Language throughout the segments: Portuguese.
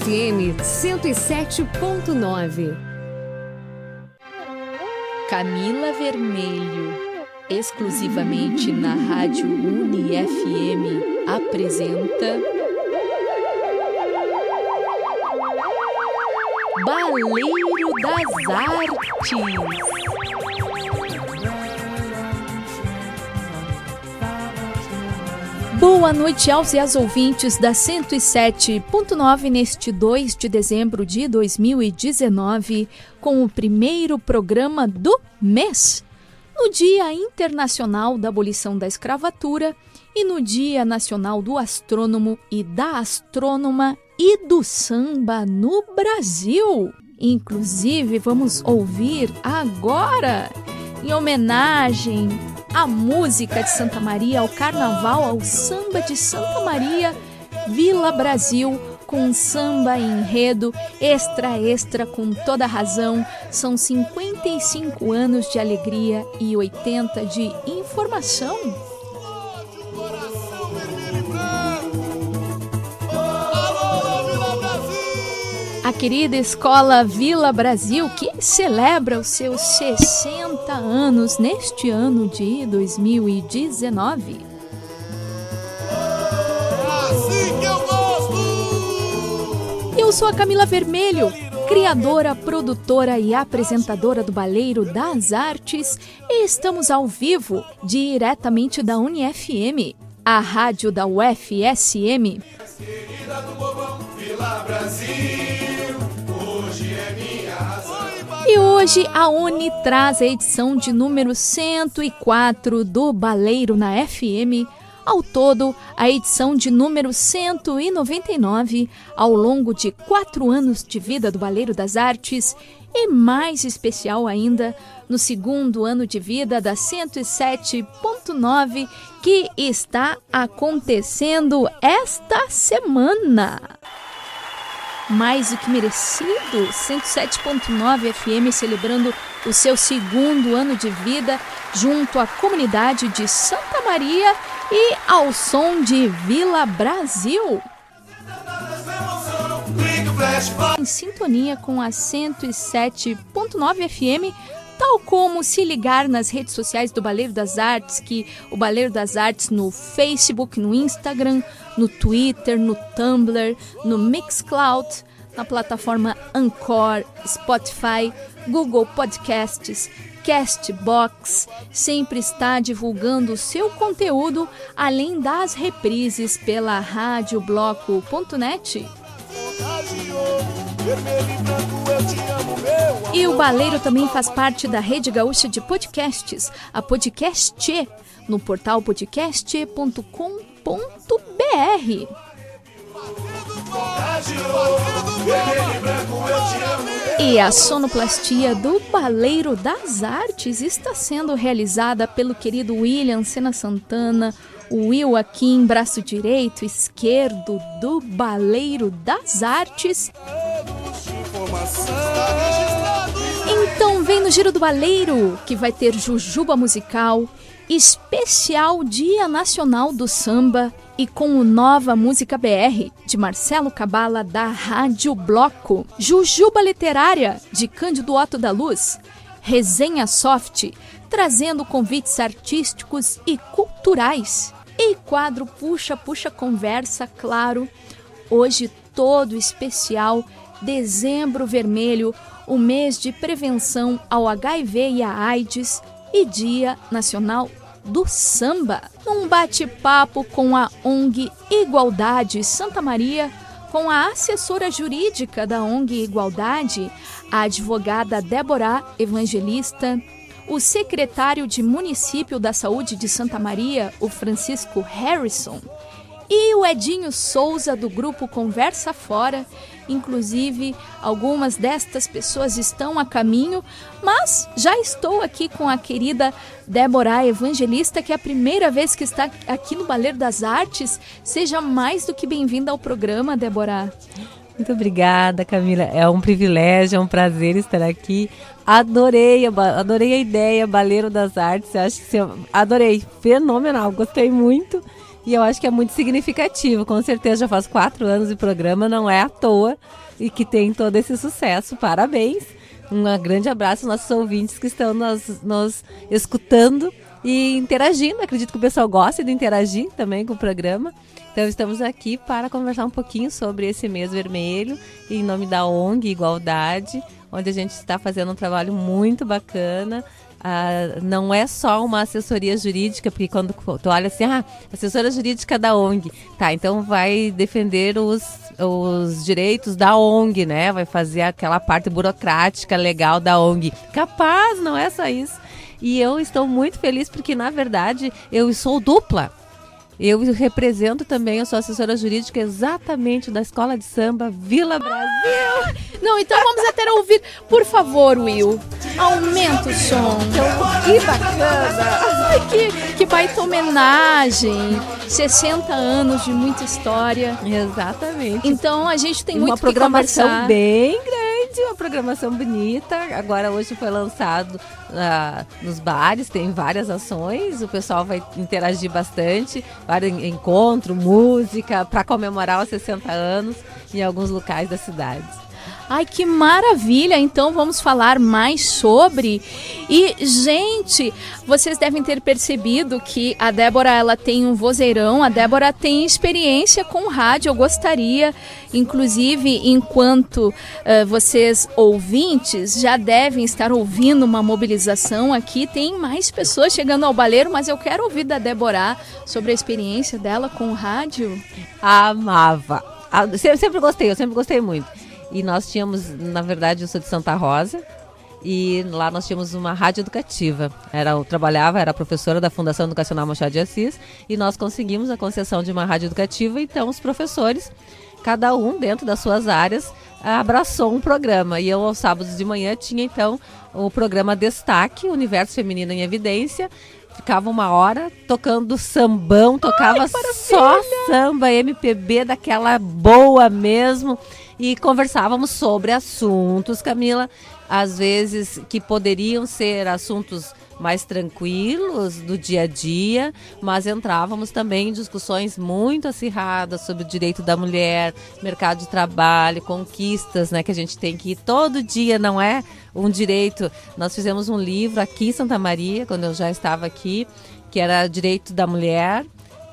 FM 107.9. Camila Vermelho, exclusivamente na Rádio Uni FM, apresenta Baleiro das Artes. Boa noite aos e às ouvintes da 107.9 neste 2 de dezembro de 2019, com o primeiro programa do mês, no Dia Internacional da Abolição da Escravatura e no Dia Nacional do Astrônomo e da Astrônoma e do Samba no Brasil. Inclusive, vamos ouvir agora, em homenagem a música de Santa Maria, ao carnaval, ao samba de Santa Maria, Vila Brasil, com samba enredo extra extra com toda razão. São 55 anos de alegria e 80 de informação. A querida escola Vila Brasil, que celebra os seus 60 anos neste ano de 2019. Assim que eu gosto! Eu sou a Camila Vermelho, criadora, produtora e apresentadora do Baleiro das Artes, e estamos ao vivo, diretamente da UniFM, a rádio da UFSM. Vila Brasil. E hoje a Uni traz a edição de número 104 do Baleiro na FM. Ao todo, a edição de número 199, ao longo de quatro anos de vida do Baleiro das Artes, e mais especial ainda, no segundo ano de vida da 107.9, que está acontecendo esta semana mais do que merecido. 107.9 FM celebrando o seu segundo ano de vida junto à comunidade de Santa Maria e ao som de Vila Brasil. Em sintonia com a 107.9 FM, tal como se ligar nas redes sociais do Baleiro das Artes, que o Baleiro das Artes no Facebook, no Instagram, no Twitter, no Tumblr, no Mixcloud, na plataforma Anchor, Spotify, Google Podcasts, Castbox, sempre está divulgando seu conteúdo, além das reprises pela radiobloco.net. E o Baleiro também faz parte da Rede Gaúcha de Podcasts, a Podcast, no portal podcast.com.br. E a sonoplastia do Baleiro das Artes está sendo realizada pelo querido William Sena Santana, o Will Akin, braço direito, esquerdo do Baleiro das Artes. Então vem no Giro do Baleiro, que vai ter Jujuba Musical, especial Dia Nacional do Samba e com o Nova Música BR, de Marcelo Cabala, da Rádio Bloco, Jujuba Literária, de Cândido Otto da Luz, Resenha Soft, trazendo convites artísticos e culturais, e quadro Puxa Puxa Conversa, claro, hoje todo especial, Dezembro Vermelho, o mês de prevenção ao HIV e à AIDS e Dia Nacional do Samba, num bate-papo com a ONG Igualdade Santa Maria, com a assessora jurídica da ONG Igualdade, a advogada Débora Evangelista, o secretário de Município da Saúde de Santa Maria, o Francisco Harrison, e o Edinho Souza do grupo Conversa Fora. Inclusive, algumas destas pessoas estão a caminho, mas já estou aqui com a querida Débora Evangelista, que é a primeira vez que está aqui no Baleiro das Artes. Seja mais do que bem-vinda ao programa, Débora. Muito obrigada, Camila. É um privilégio, é um prazer estar aqui. Adorei, adorei a ideia Baleiro das Artes. Acho que adorei, fenomenal, gostei muito. E eu acho que é muito significativo. Com certeza já faz quatro anos de programa, não é à toa. E que tem todo esse sucesso. Parabéns. Um grande abraço aos nossos ouvintes que estão nos, nos escutando e interagindo. Acredito que o pessoal gosta de interagir também com o programa. Então estamos aqui para conversar um pouquinho sobre esse mês vermelho em nome da ONG Igualdade, onde a gente está fazendo um trabalho muito bacana. Ah, não é só uma assessoria jurídica, porque quando tu olha assim, ah, assessora jurídica da ONG, tá, então vai defender os, os direitos da ONG, né? Vai fazer aquela parte burocrática legal da ONG. Capaz, não é só isso. E eu estou muito feliz porque, na verdade, eu sou dupla. Eu represento também, eu sou assessora jurídica exatamente da Escola de Samba Vila Brasil. Não, então vamos até ouvir. Por favor, Will, aumenta o som. Que bacana! Ai, que, que baita homenagem. 60 anos de muita história. Exatamente. Então a gente tem muito Uma programação bem grande, uma programação bonita. Agora hoje foi lançado uh, nos bares, tem várias ações, o pessoal vai interagir bastante, vários encontro, música, para comemorar os 60 anos em alguns locais da cidade. Ai, que maravilha! Então vamos falar mais sobre. E, gente, vocês devem ter percebido que a Débora ela tem um vozeirão, a Débora tem experiência com rádio. Eu gostaria, inclusive, enquanto uh, vocês ouvintes já devem estar ouvindo uma mobilização aqui, tem mais pessoas chegando ao baleiro, mas eu quero ouvir da Débora sobre a experiência dela com rádio. Amava. Ah, sempre, sempre gostei, eu sempre gostei muito. E nós tínhamos, na verdade, eu sou de Santa Rosa, e lá nós tínhamos uma rádio educativa. Era, eu trabalhava, era professora da Fundação Educacional Machado de Assis, e nós conseguimos a concessão de uma rádio educativa, então os professores, cada um dentro das suas áreas, abraçou um programa. E eu, aos sábados de manhã, tinha então o programa Destaque, Universo Feminino em Evidência, ficava uma hora tocando sambão, tocava Ai, só samba, MPB daquela boa mesmo e conversávamos sobre assuntos, Camila, às vezes que poderiam ser assuntos mais tranquilos do dia a dia, mas entrávamos também em discussões muito acirradas sobre o direito da mulher, mercado de trabalho, conquistas, né, que a gente tem que ir todo dia, não é um direito. Nós fizemos um livro aqui em Santa Maria, quando eu já estava aqui, que era Direito da Mulher,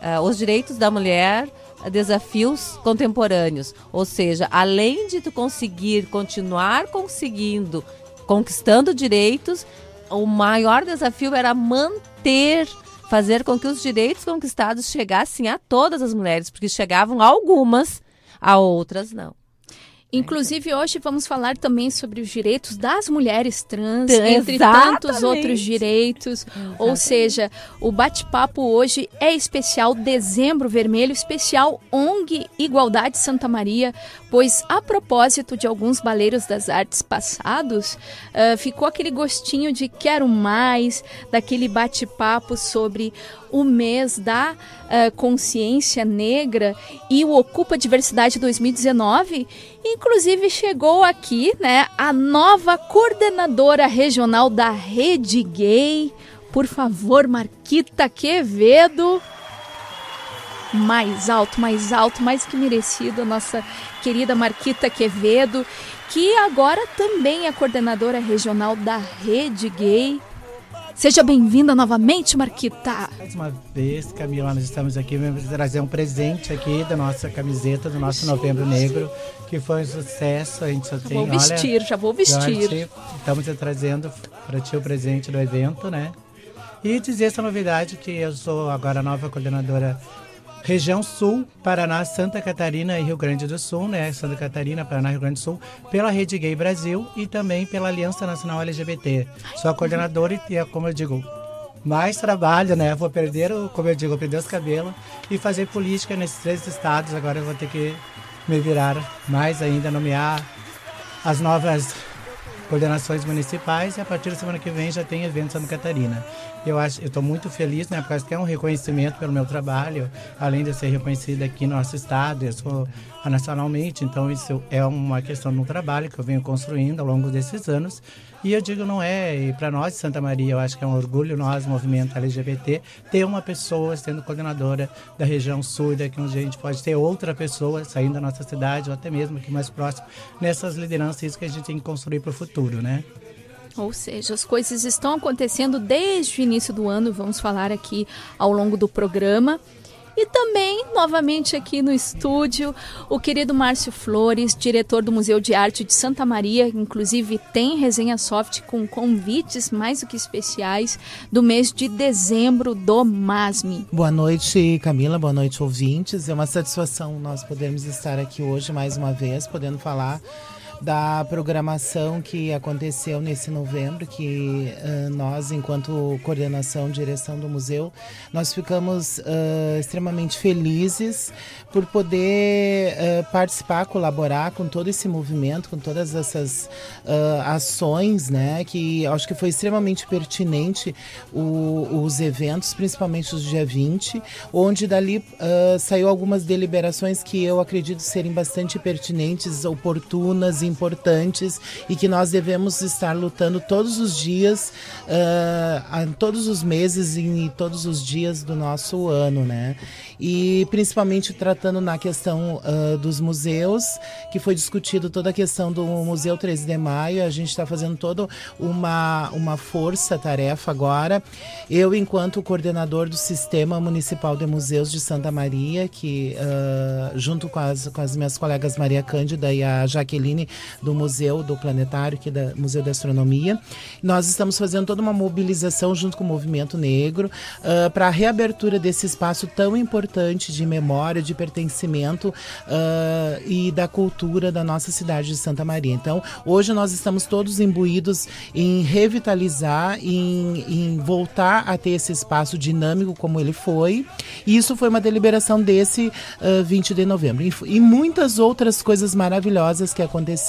uh, os direitos da mulher desafios contemporâneos. Ou seja, além de tu conseguir continuar conseguindo, conquistando direitos, o maior desafio era manter, fazer com que os direitos conquistados chegassem a todas as mulheres, porque chegavam algumas, a outras não. Inclusive, hoje vamos falar também sobre os direitos das mulheres trans, entre tantos outros direitos. Exatamente. Ou seja, o bate-papo hoje é especial Dezembro Vermelho, especial ONG Igualdade Santa Maria, pois a propósito de alguns baleiros das artes passados, uh, ficou aquele gostinho de quero mais, daquele bate-papo sobre o mês da uh, consciência negra e o Ocupa Diversidade 2019. Inclusive chegou aqui, né, a nova coordenadora regional da Rede Gay. Por favor, Marquita Quevedo. Mais alto, mais alto, mais que merecido, a nossa querida Marquita Quevedo, que agora também é coordenadora regional da Rede Gay. Seja bem-vinda novamente, Marquita. Mais uma vez, Camila, nós estamos aqui para trazer um presente aqui da nossa camiseta, do nosso. Novembro Negro, que foi um sucesso. A gente só já tem, vou vestir, olha, já vou vestir. Estamos trazendo para ti o presente do evento, né? E dizer essa novidade que eu sou agora a nova coordenadora região sul, Paraná, Santa Catarina e Rio Grande do Sul, né? Santa Catarina, Paraná, Rio Grande do Sul, pela Rede Gay Brasil e também pela Aliança Nacional LGBT. Sou a coordenadora e, como eu digo, mais trabalho, né? Vou perder, o, como eu digo, perder os cabelos e fazer política nesses três estados. Agora eu vou ter que me virar mais ainda, nomear as novas coordenações municipais e a partir da semana que vem já tem evento em Santa Catarina. Eu acho, eu estou muito feliz, né, porque que é um reconhecimento pelo meu trabalho, além de ser reconhecida aqui no nosso estado, eu sou nacionalmente, então isso é uma questão no trabalho que eu venho construindo ao longo desses anos. E eu digo, não é, e para nós Santa Maria, eu acho que é um orgulho nós, movimento LGBT, ter uma pessoa sendo coordenadora da região sul, daqui onde a gente pode ter outra pessoa saindo da nossa cidade, ou até mesmo aqui mais próximo, nessas lideranças, isso que a gente tem que construir para o futuro, né? Ou seja, as coisas estão acontecendo desde o início do ano, vamos falar aqui ao longo do programa. E também, novamente aqui no estúdio, o querido Márcio Flores, diretor do Museu de Arte de Santa Maria, inclusive tem resenha soft com convites mais do que especiais do mês de dezembro do MASME. Boa noite, Camila, boa noite, ouvintes. É uma satisfação nós podermos estar aqui hoje mais uma vez, podendo falar da programação que aconteceu nesse novembro, que uh, nós, enquanto coordenação, direção do museu, nós ficamos uh, extremamente felizes por poder uh, participar, colaborar com todo esse movimento, com todas essas ações, né, que acho que foi extremamente pertinente o, os eventos, principalmente os dia 20, onde dali saiu algumas deliberações que eu acredito serem bastante pertinentes, oportunas e importantes e que nós devemos estar lutando todos os dias, uh, todos os meses e todos os dias do nosso ano, né? E principalmente tratando na questão uh, dos museus, que foi discutido toda a questão do Museu 13 de Maio, a gente está fazendo toda uma, uma força-tarefa agora. Eu, enquanto coordenador do Sistema Municipal de Museus de Santa Maria, que uh, junto com as, com as minhas colegas Maria Cândida e a Jaqueline do Museu do Planetário, que é da Museu da Astronomia. Nós estamos fazendo toda uma mobilização junto com o Movimento Negro uh, para a reabertura desse espaço tão importante de memória, de pertencimento uh, e da cultura da nossa cidade de Santa Maria. Então, hoje nós estamos todos imbuídos em revitalizar, em, em voltar a ter esse espaço dinâmico como ele foi. E isso foi uma deliberação desse uh, 20 de novembro. E, e muitas outras coisas maravilhosas que aconteceram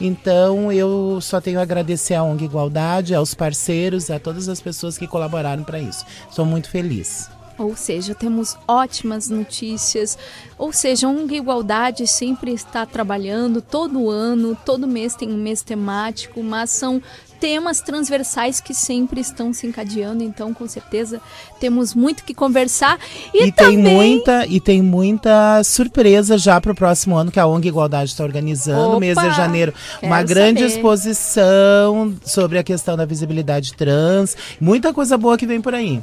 então eu só tenho a agradecer à ONG Igualdade, aos parceiros, a todas as pessoas que colaboraram para isso. Sou muito feliz. Ou seja, temos ótimas notícias. Ou seja, a ONG Igualdade sempre está trabalhando todo ano, todo mês tem um mês temático, mas são temas transversais que sempre estão se encadeando, então com certeza temos muito que conversar. E, e também... tem muita e tem muita surpresa já para o próximo ano que a ONG Igualdade está organizando, Opa, mês de janeiro, uma grande saber. exposição sobre a questão da visibilidade trans, muita coisa boa que vem por aí.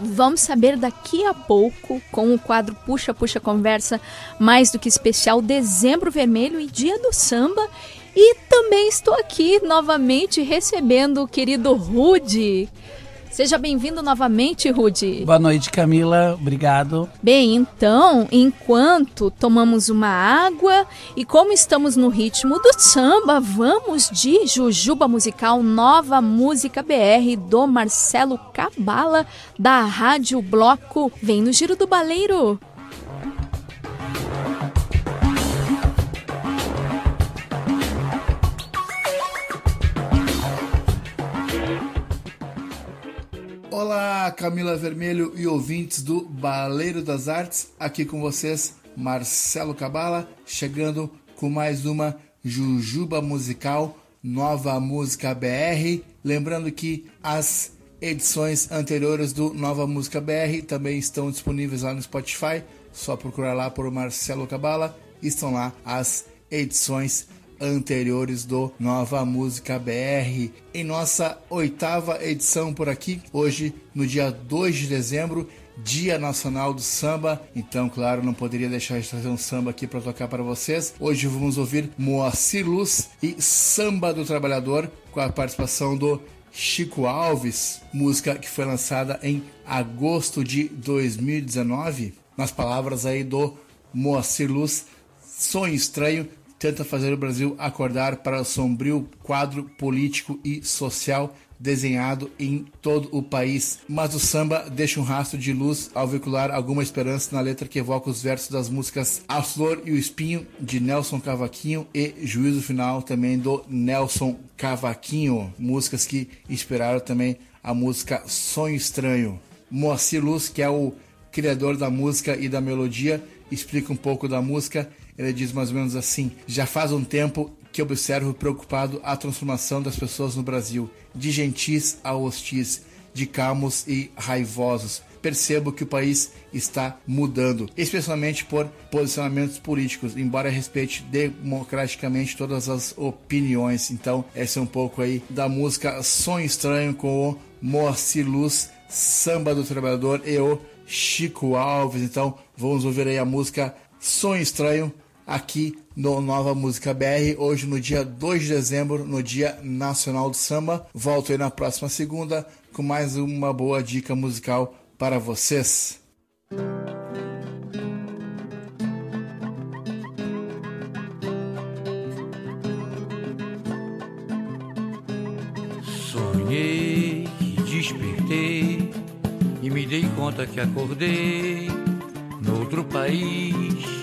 Vamos saber daqui a pouco com o quadro Puxa Puxa Conversa, mais do que especial, Dezembro Vermelho e Dia do Samba. E também estou aqui novamente recebendo o querido Rude. Seja bem-vindo novamente, Rude. Boa noite, Camila. Obrigado. Bem, então, enquanto tomamos uma água e como estamos no ritmo do samba, vamos de Jujuba Musical Nova Música BR do Marcelo Cabala, da Rádio Bloco. Vem no Giro do Baleiro. Olá, Camila Vermelho e ouvintes do Baleiro das Artes, aqui com vocês, Marcelo Cabala, chegando com mais uma Jujuba Musical, Nova Música BR. Lembrando que as edições anteriores do Nova Música BR também estão disponíveis lá no Spotify, só procurar lá por Marcelo Cabala, estão lá as edições anteriores do Nova Música BR. Em nossa oitava edição por aqui, hoje no dia 2 de dezembro, Dia Nacional do Samba. Então, claro, não poderia deixar de trazer um samba aqui para tocar para vocês. Hoje vamos ouvir Moacir Luz e Samba do Trabalhador com a participação do Chico Alves, música que foi lançada em agosto de 2019. Nas palavras aí do Moacir Luz, Sonho Estranho tenta fazer o Brasil acordar para o sombrio quadro político e social desenhado em todo o país. Mas o samba deixa um rastro de luz ao veicular alguma esperança na letra que evoca os versos das músicas A Flor e o Espinho, de Nelson Cavaquinho, e Juízo Final, também do Nelson Cavaquinho. Músicas que inspiraram também a música Sonho Estranho. Moacir Luz, que é o criador da música e da melodia, explica um pouco da música. Ele diz mais ou menos assim: Já faz um tempo que observo preocupado a transformação das pessoas no Brasil, de gentis a hostis, de calmos e raivosos. Percebo que o país está mudando, especialmente por posicionamentos políticos, embora respeite democraticamente todas as opiniões. Então, esse é um pouco aí da música Sonho Estranho com o Moacir Luz, Samba do Trabalhador e o Chico Alves. Então, vamos ouvir aí a música Sonho Estranho aqui no Nova Música BR, hoje no dia 2 de dezembro, no Dia Nacional do Samba. Volto aí na próxima segunda com mais uma boa dica musical para vocês. Sonhei que despertei e me dei conta que acordei no outro país,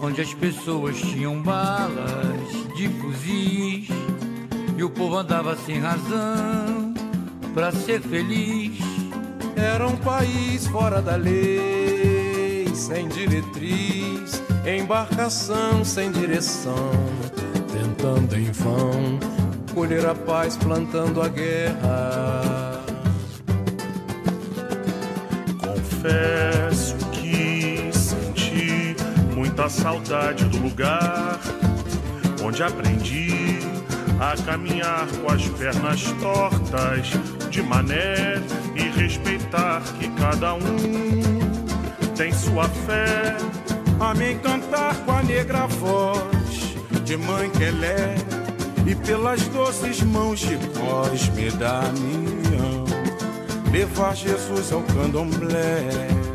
onde as pessoas tinham balas de fuzis e o povo andava sem razão para ser feliz. Era um país fora da lei, sem diretriz, embarcação sem direção, tentando em vão colher a paz, plantando a guerra. Confesso saudade do lugar onde aprendi a caminhar com as pernas tortas de mané e respeitar que cada um tem sua fé. A me encantar com a negra voz de mãe que é e pelas doces mãos de Cosme Damião levar Jesus ao candomblé.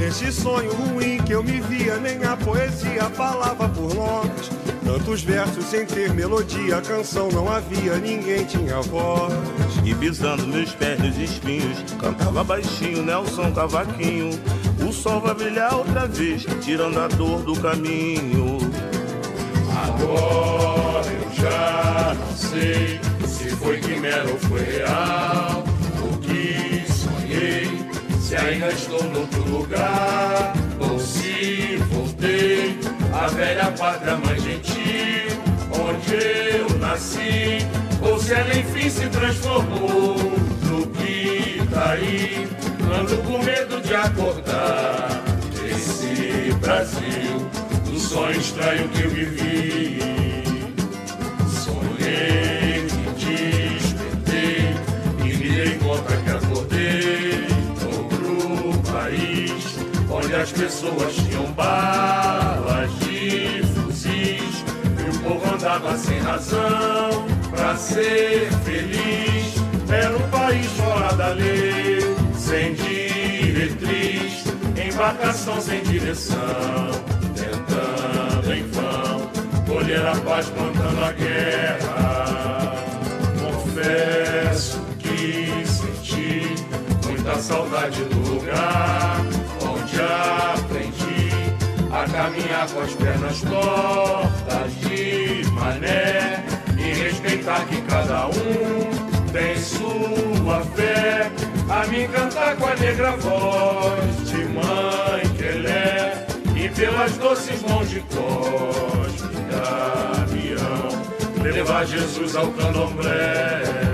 Nesse sonho ruim que eu me via, nem a poesia falava por nós. Tantos versos sem ter melodia, a canção não havia, ninguém tinha voz. E pisando meus pés nos espinhos, cantava baixinho Nelson Cavaquinho. O sol vai brilhar outra vez, tirando a dor do caminho. Agora eu já não sei se foi quimera ou foi real. Se ainda estou no outro lugar, ou se voltei à velha pátria mãe gentil, onde eu nasci, ou se ela enfim se transformou no que tá aí. Ando com medo de acordar esse Brasil do sonho estranho que eu vivi. Sonhei onde as pessoas tinham balas de fuzis e o povo andava sem razão pra ser feliz. Era um país fora da lei, sem diretriz, embarcação sem direção, tentando em vão colher a paz, plantando a guerra. Confesso que senti muita saudade do lugar onde aprendi a caminhar com as pernas tortas de mané e respeitar que cada um tem sua fé. A me cantar com a negra voz de mãe que ele é e pelas doces mãos de Cosme Damião levar Jesus ao candomblé.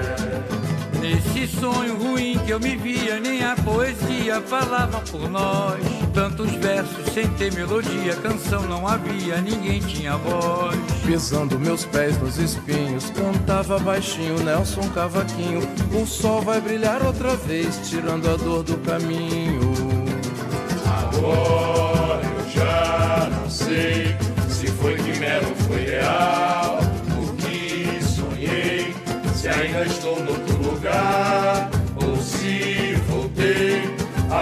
Nesse sonho ruim que eu me via, nem a poesia falava por nós. Tantos versos sem ter melodia, canção não havia, ninguém tinha voz. Pisando meus pés nos espinhos, cantava baixinho Nelson Cavaquinho. O sol vai brilhar outra vez, tirando a dor do caminho. Agora eu já não sei se foi quimera ou foi real. O que sonhei, se ainda estou no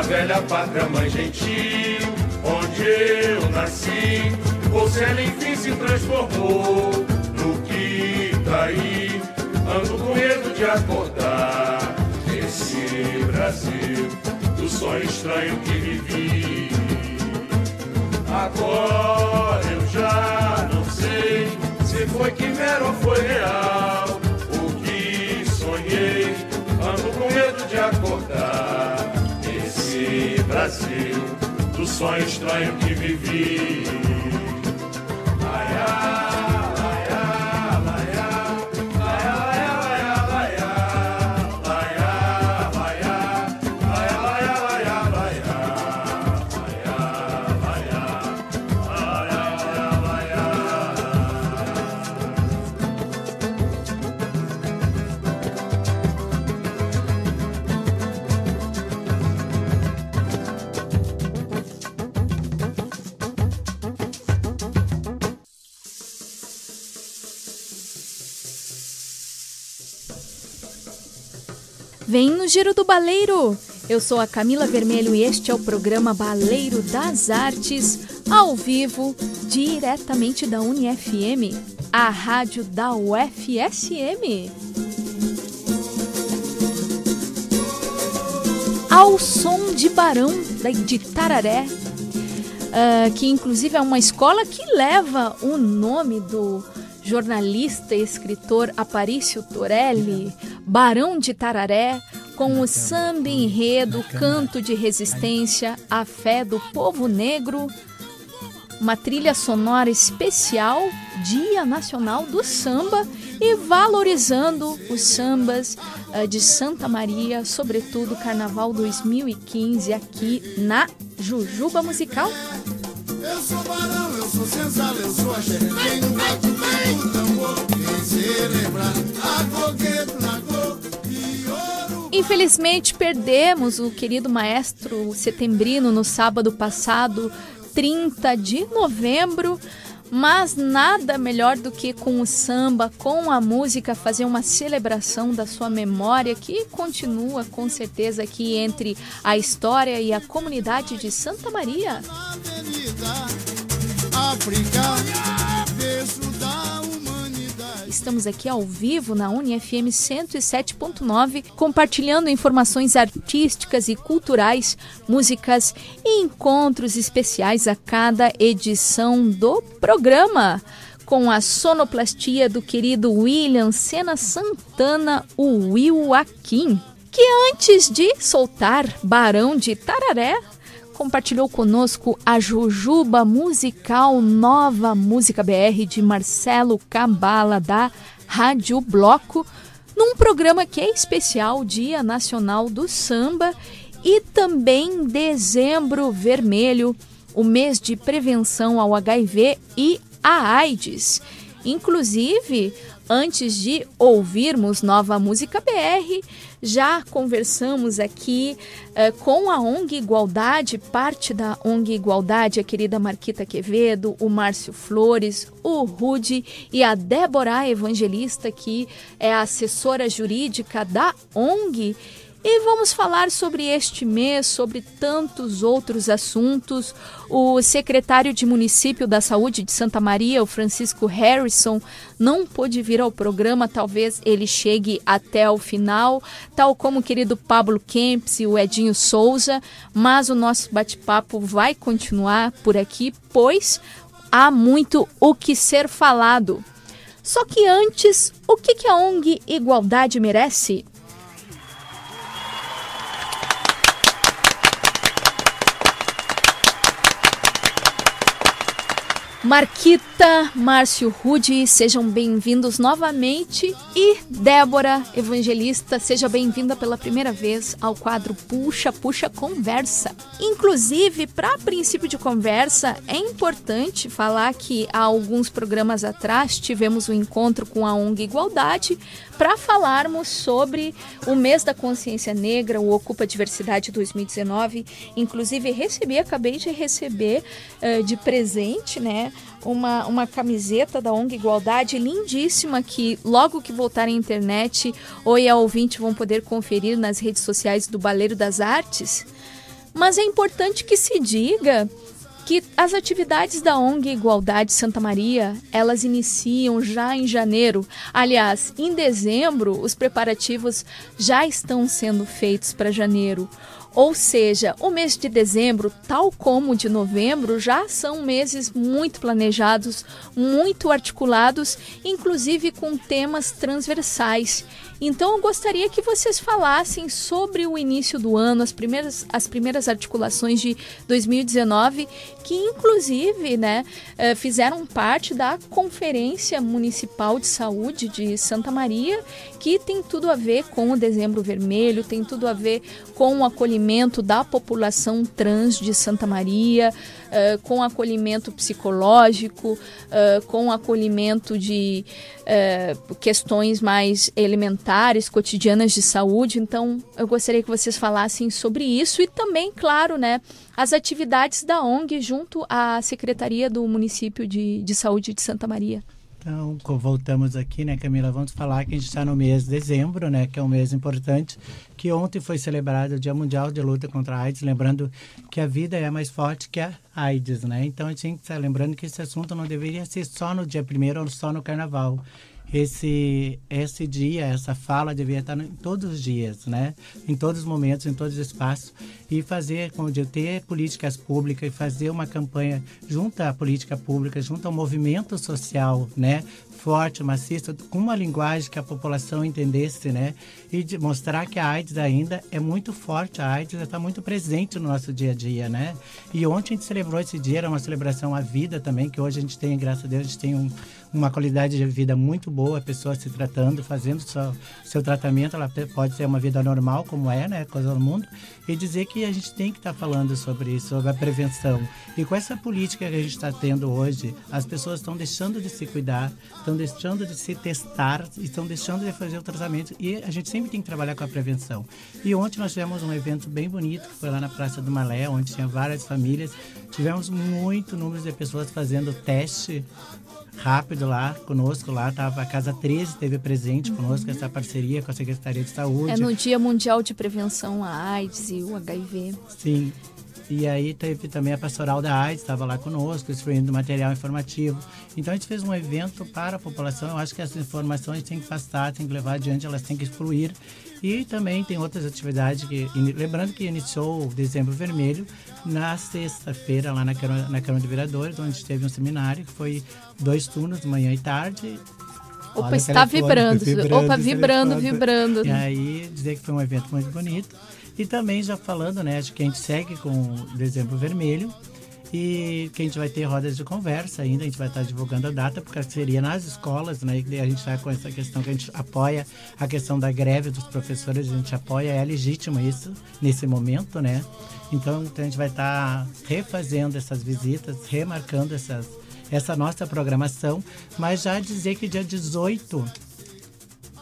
velha pátria mãe gentil, onde eu nasci, se ela enfim se transformou no que tá aí. Ando com medo de acordar esse Brasil do sonho estranho que vivi. Agora eu já não sei se foi quimera ou foi real. O que sonhei, ando com Brasil, do sonho estranho que vivi. Vem no Giro do Baleiro! Eu sou a Camila Vermelho e este é o programa Baleiro das Artes, ao vivo, diretamente da UniFM, a rádio da UFSM. Ao som de Barão de Tararé, uh, que inclusive é uma escola que leva o nome do jornalista e escritor Aparício Torelli, Barão de Tararé, com o samba enredo, canto de resistência, a fé do povo negro, uma trilha sonora especial, Dia Nacional do Samba, e valorizando os sambas uh, de Santa Maria, sobretudo Carnaval 2015, aqui na Jujuba Musical. Eu sou barão, eu sou senzala, eu sou axé. Quem não vai comer o tambor, quem celebrar a coqueto na cor. Infelizmente perdemos o querido maestro setembrino no sábado passado, 30 de novembro. Mas nada melhor do que com o samba, com a música, fazer uma celebração da sua memória que continua com certeza aqui entre a história e a comunidade de Santa Maria. Estamos aqui ao vivo na UniFM 107.9, compartilhando informações artísticas e culturais, músicas e encontros especiais a cada edição do programa. Com a sonoplastia do querido William Sena Santana, o Will Akin, que antes de soltar Barão de Tararé, compartilhou conosco a Jujuba Musical Nova Música BR de Marcelo Cabala da Rádio Bloco, num programa que é especial Dia Nacional do Samba e também Dezembro Vermelho, o mês de prevenção ao HIV e à AIDS. Inclusive, antes de ouvirmos nova música BR, já conversamos aqui uh, com a ONG Igualdade, parte da ONG Igualdade, a querida Marquita Quevedo, o Márcio Flores, o Rude e a Débora Evangelista, que é a assessora jurídica da ONG e vamos falar sobre este mês, sobre tantos outros assuntos. O secretário de Município da Saúde de Santa Maria, o Francisco Harrison, não pôde vir ao programa, talvez ele chegue até o final, tal como o querido Pablo Kempis e o Edinho Souza, mas o nosso bate-papo vai continuar por aqui, pois há muito o que ser falado. Só que antes, o que, a ONG Igualdade merece? Marquita, Márcio Rude, sejam bem-vindos novamente. E Débora Evangelista, seja bem-vinda pela primeira vez ao quadro Puxa, Puxa Conversa. Inclusive, para princípio de conversa, é importante falar que há alguns programas atrás tivemos um encontro com a ONG Igualdade para falarmos sobre o mês da consciência negra, o Ocupa Diversidade 2019. Inclusive, recebi, acabei de receber uh, de presente, né? Uma, uma camiseta da ONG Igualdade lindíssima que logo que voltar à internet, oi a ouvinte vão poder conferir nas redes sociais do Baleiro das Artes. Mas é importante que se diga que as atividades da ONG Igualdade Santa Maria, elas iniciam já em janeiro. Aliás, em dezembro, os preparativos já estão sendo feitos para janeiro. Ou seja, o mês de dezembro, tal como o de novembro, já são meses muito planejados, muito articulados, inclusive com temas transversais. Então eu gostaria que vocês falassem sobre o início do ano, as primeiras, as primeiras articulações de 2019, que inclusive né, eh, fizeram parte da Conferência Municipal de Saúde de Santa Maria, que tem tudo a ver com o Dezembro Vermelho, tem tudo a ver com o acolhimento da população trans de Santa Maria, uh, com acolhimento psicológico, uh, com acolhimento de uh, questões mais elementares, cotidianas de saúde. Então, eu gostaria que vocês falassem sobre isso e também, claro, né, as atividades da ONG junto à Secretaria do Município de, de Saúde de Santa Maria. Então, voltamos aqui, né, Camila? Vamos falar que a gente está no mês de dezembro, né, que é um mês importante, que ontem foi celebrado o Dia Mundial de Luta contra a AIDS, lembrando que a vida é mais forte que a AIDS, né? Então, a gente tem que estar lembrando que esse assunto não deveria ser só no dia primeiro ou só no carnaval esse esse dia, essa fala devia estar em todos os dias, né? Em todos os momentos, em todos os espaços e fazer, como eu ter políticas públicas e fazer uma campanha junto à política pública, junto ao movimento social, né? Forte, maciço, com uma linguagem que a população entendesse, né? E de mostrar que a AIDS ainda é muito forte, a AIDS está muito presente no nosso dia a dia, né? E ontem a gente celebrou esse dia, era uma celebração à vida também, que hoje a gente tem, graças a Deus, a gente tem um, uma qualidade de vida muito boa, a pessoa se tratando, fazendo seu, seu tratamento, ela pode ser uma vida normal, como é, né? Coisa do mundo, e dizer que a gente tem que estar tá falando sobre isso, sobre a prevenção. E com essa política que a gente está tendo hoje, as pessoas estão deixando de se cuidar, estão deixando de se testar, estão deixando de fazer o tratamento. E a gente sempre tem que trabalhar com a prevenção. E ontem nós tivemos um evento bem bonito, que foi lá na Praça do Malé, onde tinha várias famílias. Tivemos muito número de pessoas fazendo teste rápido lá conosco lá tava a casa 13 teve presente uhum. conosco essa parceria com a Secretaria de Saúde é no Dia Mundial de Prevenção à AIDS e o HIV sim e aí teve também a pastoral da AIDS, estava lá conosco, distribuindo material informativo. Então a gente fez um evento para a população. Eu acho que essas informações tem que passar, tem que levar adiante, elas têm que fluir. E também tem outras atividades que, lembrando que iniciou o Dezembro Vermelho na sexta-feira lá na Câmara, na Câmara de Vereadores, onde teve um seminário que foi dois turnos, manhã e tarde, Opa, Olha, está vibrando, vibrando, Opa, vibrando, vibrando. E aí, dizer que foi um evento muito bonito. E também já falando, né, acho que a gente segue com o Dezembro Vermelho e que a gente vai ter rodas de conversa ainda, a gente vai estar divulgando a data, porque seria nas escolas, né, e a gente está com essa questão que a gente apoia a questão da greve dos professores, a gente apoia, é legítimo isso nesse momento, né, então a gente vai estar refazendo essas visitas, remarcando essas, essa nossa programação, mas já dizer que dia 18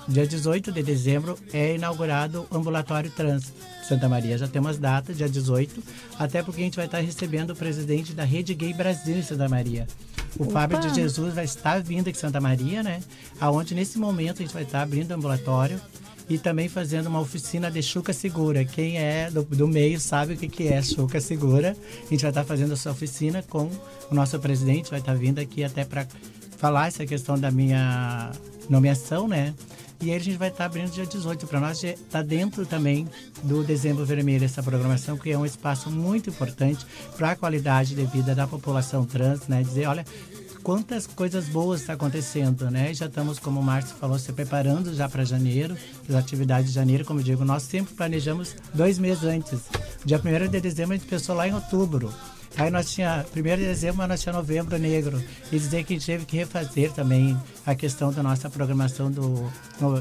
Dia 18 de dezembro é inaugurado o ambulatório trans Santa Maria. Já temos data, dia 18, até porque a gente vai estar recebendo o presidente da Rede Gay Brasil em Santa Maria. O Opa. Fábio de Jesus vai estar vindo aqui em Santa Maria, né? Aonde nesse momento a gente vai estar abrindo o ambulatório e também fazendo uma oficina de chuca segura. Quem é do, do meio sabe o que, que é chuca segura. A gente vai estar fazendo essa oficina com o nosso presidente, vai estar vindo aqui até para falar essa questão da minha nomeação, né? E aí a gente vai estar abrindo dia 18 para nós, está dentro também do Dezembro Vermelho essa programação, que é um espaço muito importante para a qualidade de vida da população trans, né? Dizer, olha, quantas coisas boas está acontecendo, né? Já estamos, como o Márcio falou, se preparando já para janeiro, as atividades de janeiro, como eu digo, nós sempre planejamos dois meses antes. Dia 1 de dezembro a gente pensou lá em outubro. Aí nós tinha primeiro de dezembro, mas nós tinha novembro negro. E dizer que a gente teve que refazer também a questão da nossa programação do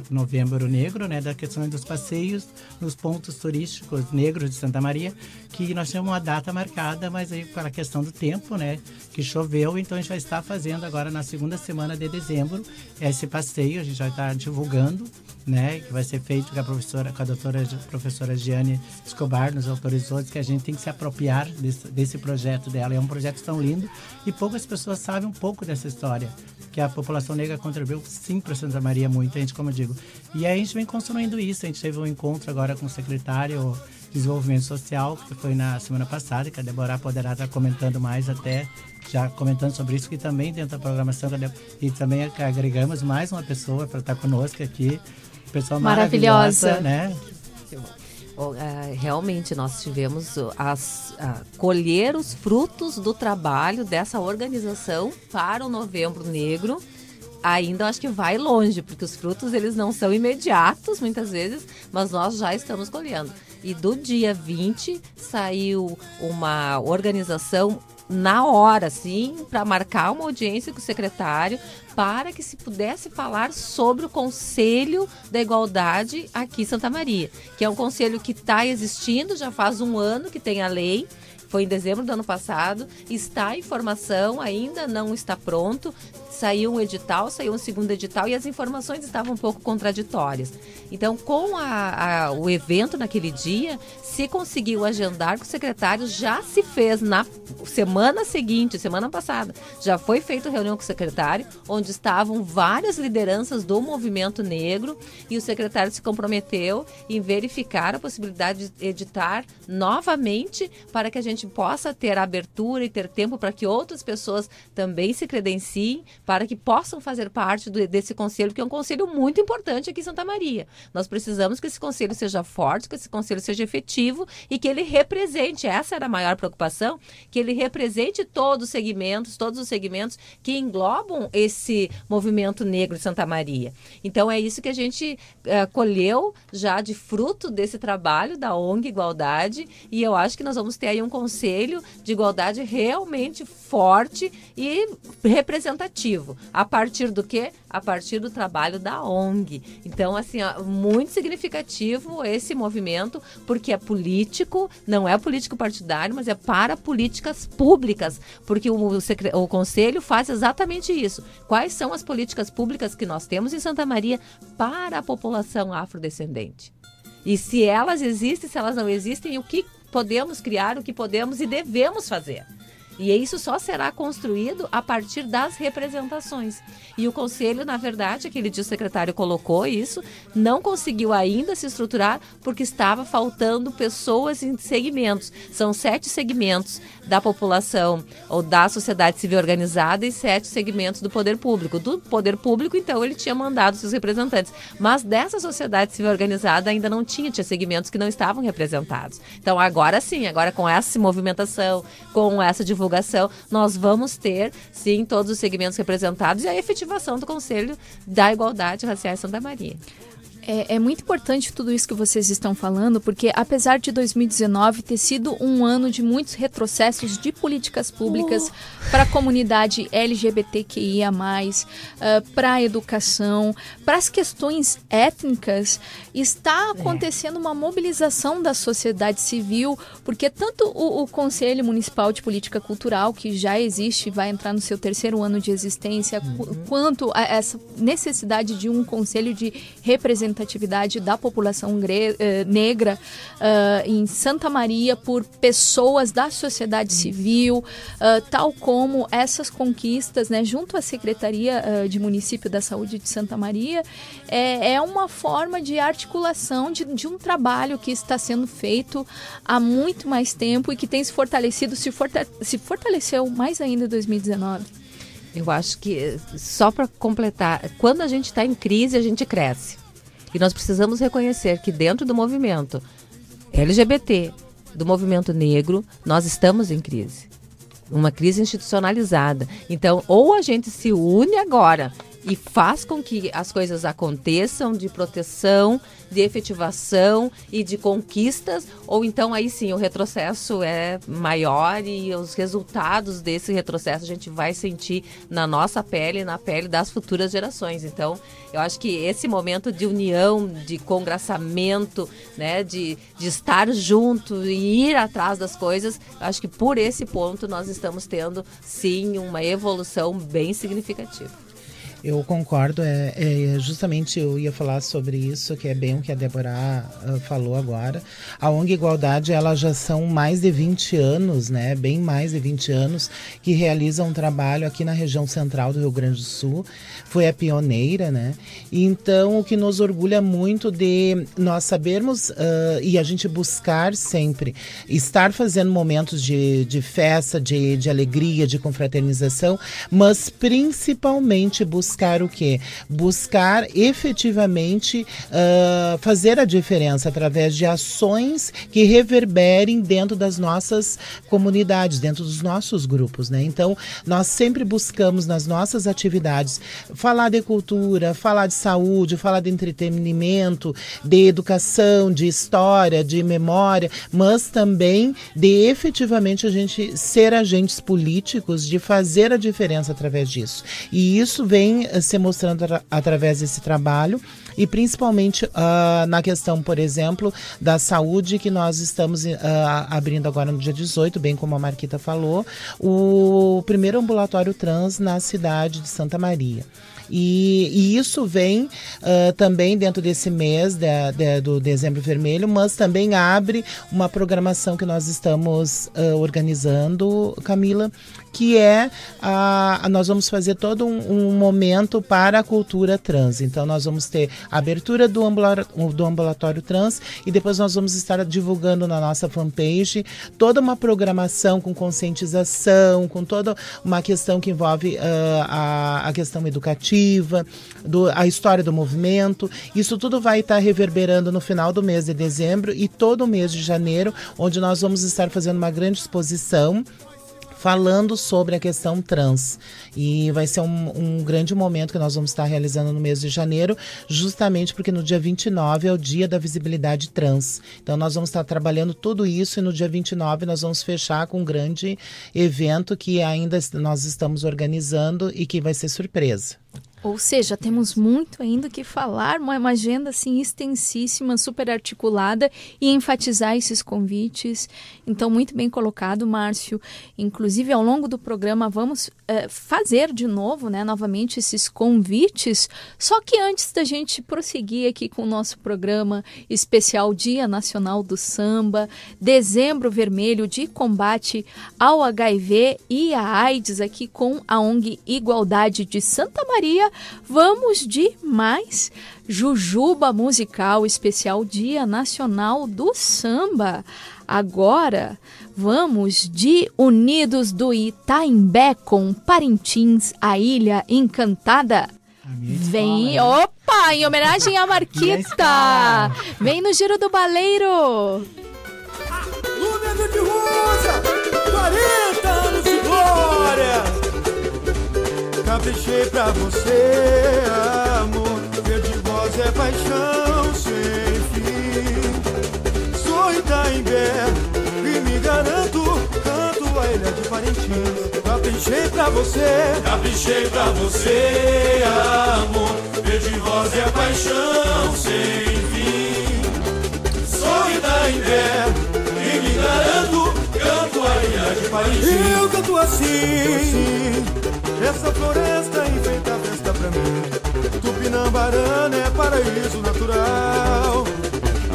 novembro negro, né? Da questão dos passeios nos pontos turísticos negros de Santa Maria, que nós tínhamos uma data marcada, mas aí para a questão do tempo, né? Que choveu, então a gente vai estar fazendo agora na segunda semana de dezembro esse passeio, a gente vai estar divulgando, né? Que vai ser feito com a professora, com a doutora professora Giane Escobar, nos autorizou, que a gente tem que se apropriar desse, desse projeto dela. É um projeto tão lindo e poucas pessoas sabem um pouco dessa história. Que a população negra contribuiu sim para Santa Maria muito, a gente, como eu digo. E aí a gente vem construindo isso. A gente teve um encontro agora com o secretário de Desenvolvimento Social, que foi na semana passada, que a Deborah poderá estar comentando mais até, já comentando sobre isso, que também dentro da programação, e também agregamos mais uma pessoa para estar conosco aqui. Pessoa maravilhosa, maravilhosa né? É, realmente nós tivemos as, a, colher os frutos do trabalho dessa organização para o Novembro Negro. Ainda acho que vai longe, porque os frutos eles não são imediatos muitas vezes, mas nós já estamos colhendo. E do dia 20 saiu uma organização na hora, sim, para marcar uma audiência com o secretário, para que se pudesse falar sobre o Conselho da Igualdade aqui em Santa Maria, que é um conselho que está existindo, já faz um ano que tem a lei, foi em dezembro do ano passado, está em formação, ainda não está pronto. Saiu um edital, saiu um segundo edital e as informações estavam um pouco contraditórias. Então, com a, a, o evento naquele dia, se conseguiu agendar com o secretário, já se fez na semana seguinte, semana passada, já foi feita reunião com o secretário, onde estavam várias lideranças do movimento negro e o secretário se comprometeu em verificar a possibilidade de editar novamente para que a gente possa ter abertura e ter tempo para que outras pessoas também se credenciem, para que possam fazer parte do, desse conselho, que é um conselho muito importante aqui em Santa Maria. Nós precisamos que esse conselho seja forte, que esse conselho seja efetivo e que ele represente, essa era a maior preocupação, que ele represente todos os segmentos, todos os segmentos que englobam esse movimento negro de Santa Maria. Então é isso que a gente é, colheu já de fruto desse trabalho da ONG Igualdade e eu acho que nós vamos ter aí um conselho conselho de igualdade realmente forte e representativo. A partir do quê? A partir do trabalho da ONG. Então, assim, ó, muito significativo esse movimento, porque é político, não é político partidário, mas é para políticas públicas, porque o, o, o conselho faz exatamente isso. Quais são as políticas públicas que nós temos em Santa Maria para a população afrodescendente? E se elas existem, se elas não existem, o que podemos criar, o que podemos e devemos fazer. E isso só será construído a partir das representações. E o conselho, na verdade, aquele dia o secretário colocou isso, não conseguiu ainda se estruturar porque estava faltando pessoas em segmentos. São sete segmentos da população ou da sociedade civil organizada e sete segmentos do poder público. Do poder público, então, ele tinha mandado seus representantes. Mas dessa sociedade civil organizada ainda não tinha, tinha segmentos que não estavam representados. Então, agora sim, agora com essa movimentação, com essa divulgação divulgação, nós vamos ter, sim, todos os segmentos representados e a efetivação do Conselho da Igualdade Racial Santa Maria. É, é, muito importante tudo isso que vocês estão falando, porque apesar de 2019 ter sido um ano de muitos retrocessos de políticas públicas uh. para a comunidade LGBTQIA, uh, para a educação, para as questões étnicas, está acontecendo é. uma mobilização da sociedade civil, porque tanto o, o, Conselho Municipal de Política Cultural, que já existe, vai entrar no seu terceiro ano de existência, uhum. quanto a essa necessidade de um conselho de representação representatividade da população uh, negra uh, em Santa Maria por pessoas da sociedade civil, uh, tal como essas conquistas, né, junto à Secretaria de Município da Saúde de Santa Maria, é, é uma forma de articulação de, de, um trabalho que está sendo feito há muito mais tempo e que tem se fortalecido, se, forta se fortaleceu mais ainda em 2019. Eu acho que, só para completar, quando a gente está em crise, a gente cresce. E nós precisamos reconhecer que dentro do movimento LGBT, do movimento negro, nós estamos em crise. Uma crise institucionalizada. Então, ou a gente se une agora e faz com que as coisas aconteçam de proteção, de efetivação e de conquistas, ou então aí sim o retrocesso é maior e os resultados desse retrocesso a gente vai sentir na nossa pele, na pele das futuras gerações. Então, eu acho que esse momento de união, de congraçamento, né, de, de estar junto e ir atrás das coisas, acho que por esse ponto nós estamos tendo sim uma evolução bem significativa. Eu concordo, é, é, justamente eu ia falar sobre isso, que é bem o que a Débora uh, falou agora. A ONG Igualdade, ela já são mais de 20 anos, né, bem mais de 20 anos, que realiza um trabalho aqui na região central do Rio Grande do Sul. Foi a pioneira, né? Então, o que nos orgulha muito de nós sabermos uh, e a gente buscar sempre estar fazendo momentos de, de festa, de, de alegria, de confraternização, mas principalmente buscar buscar o quê? Buscar efetivamente uh, fazer a diferença através de ações que reverberem dentro das nossas comunidades, dentro dos nossos grupos, né? Então, nós sempre buscamos nas nossas atividades falar de cultura, falar de saúde, falar de entretenimento, de educação, de história, de memória, mas também de efetivamente a gente ser agentes políticos, de fazer a diferença através disso. E isso vem uh, se mostrando através desse trabalho e principalmente uh, na questão, por exemplo, da saúde, que nós estamos uh, abrindo agora no dia 18, bem como a Marquita falou, o primeiro ambulatório trans na cidade de Santa Maria. E, e isso vem uh, também dentro desse mês de, de, do Dezembro Vermelho, mas também abre uma programação que nós estamos uh, organizando, Camila, que é a, nós vamos fazer todo um, um, momento para a cultura trans. Então nós vamos ter a abertura do, ambulatório, do ambulatório trans e depois nós vamos estar divulgando na nossa fanpage toda uma programação com conscientização, com toda uma questão que envolve uh, a, a questão educativa, do, a história do movimento. Isso tudo vai estar reverberando no final do mês de dezembro e todo o mês de janeiro, onde nós vamos estar fazendo uma grande exposição falando sobre a questão trans. E vai ser um, um, grande momento que nós vamos estar realizando no mês de janeiro, justamente porque no dia 29 é o dia da visibilidade trans. Então nós vamos estar trabalhando tudo isso e no dia 29 nós vamos fechar com um grande evento que ainda nós estamos organizando e que vai ser surpresa. Ou seja, temos muito ainda que falar, uma, uma agenda assim extensíssima, super articulada e enfatizar esses convites. Então, muito bem colocado, Márcio. Inclusive, ao longo do programa, vamos é, fazer de novo, né, novamente, esses convites. Só que antes da gente prosseguir aqui com o nosso programa especial Dia Nacional do Samba, Dezembro Vermelho de combate ao HIV e à AIDS, aqui com a ONG Igualdade de Santa Maria vamos de mais Jujuba Musical Especial Dia Nacional do Samba. Agora vamos de Unidos do Itaimbé com Parintins, a Ilha Encantada. Vem, opa, em homenagem à Marquita. Vem no Giro do Baleiro. Número de Rosa, 40 anos de glória. Caprichei pra você, amor. Verde voz é paixão sem fim. Sou Itaimbé e me garanto, canto a ilha de Parintins. Caprichei pra você, caprichei pra você, amor. Verde voz é paixão sem fim. Sou Itaimbé e me garanto, canto a ilha de Parintins. Eu canto assim. Essa floresta enfeita a festa pra mim. Tupinambarana é paraíso natural.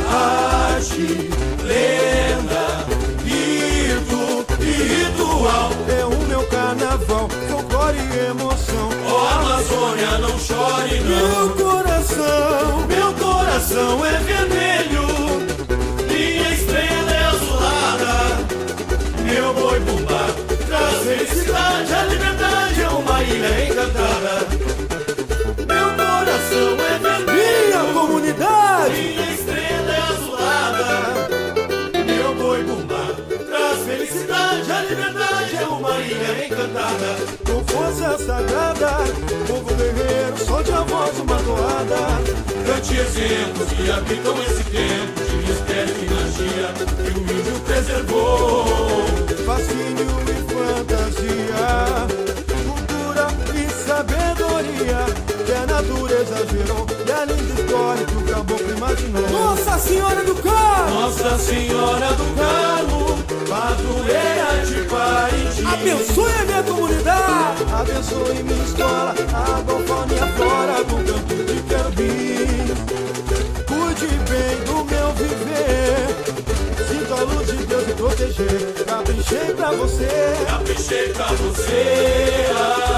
Arte, lenda, rito e ritual. É o meu carnaval, folclore e emoção. Oh Amazônia, não chore não. Meu coração, meu coração é vermelho. Minha estrela é azulada. Meu boi bumbá traz felicidade, Com força sagrada, povo guerreiro, solte a voz uma toada. Cante exemplos que habitam esse tempo de mistério e magia que o índio preservou. Fascínio e fantasia, cultura e sabedoria que a natureza gerou e a linda história que o caboclo imaginou. Nossa Senhora do Carmo! Nossa Senhora do Carmo, padroeira de Parintins. Abençoe a minha comunidade, abençoe minha escola, água, fauna e a flora do campo de Querubim. Cuide bem do meu viver, sinto a luz de Deus me proteger. Caprichei pra você, caprichei pra você,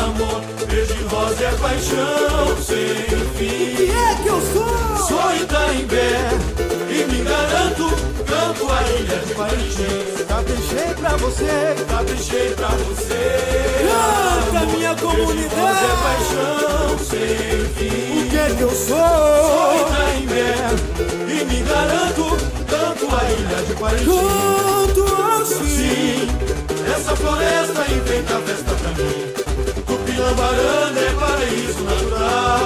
amor. Verde rosa é paixão sem fim. O que é que eu sou? Sou Itaimbé me garanto, canto a ilha de Parintins. Caprichei pra você, caprichei pra você. Canta, minha comunidade. É paixão sem fim. O que é que eu sou? Sou inverno e me garanto canto a ilha de Parintins. Canto assim. Sim, essa floresta inventa festa pra mim. Tupinambarana é paraíso natural.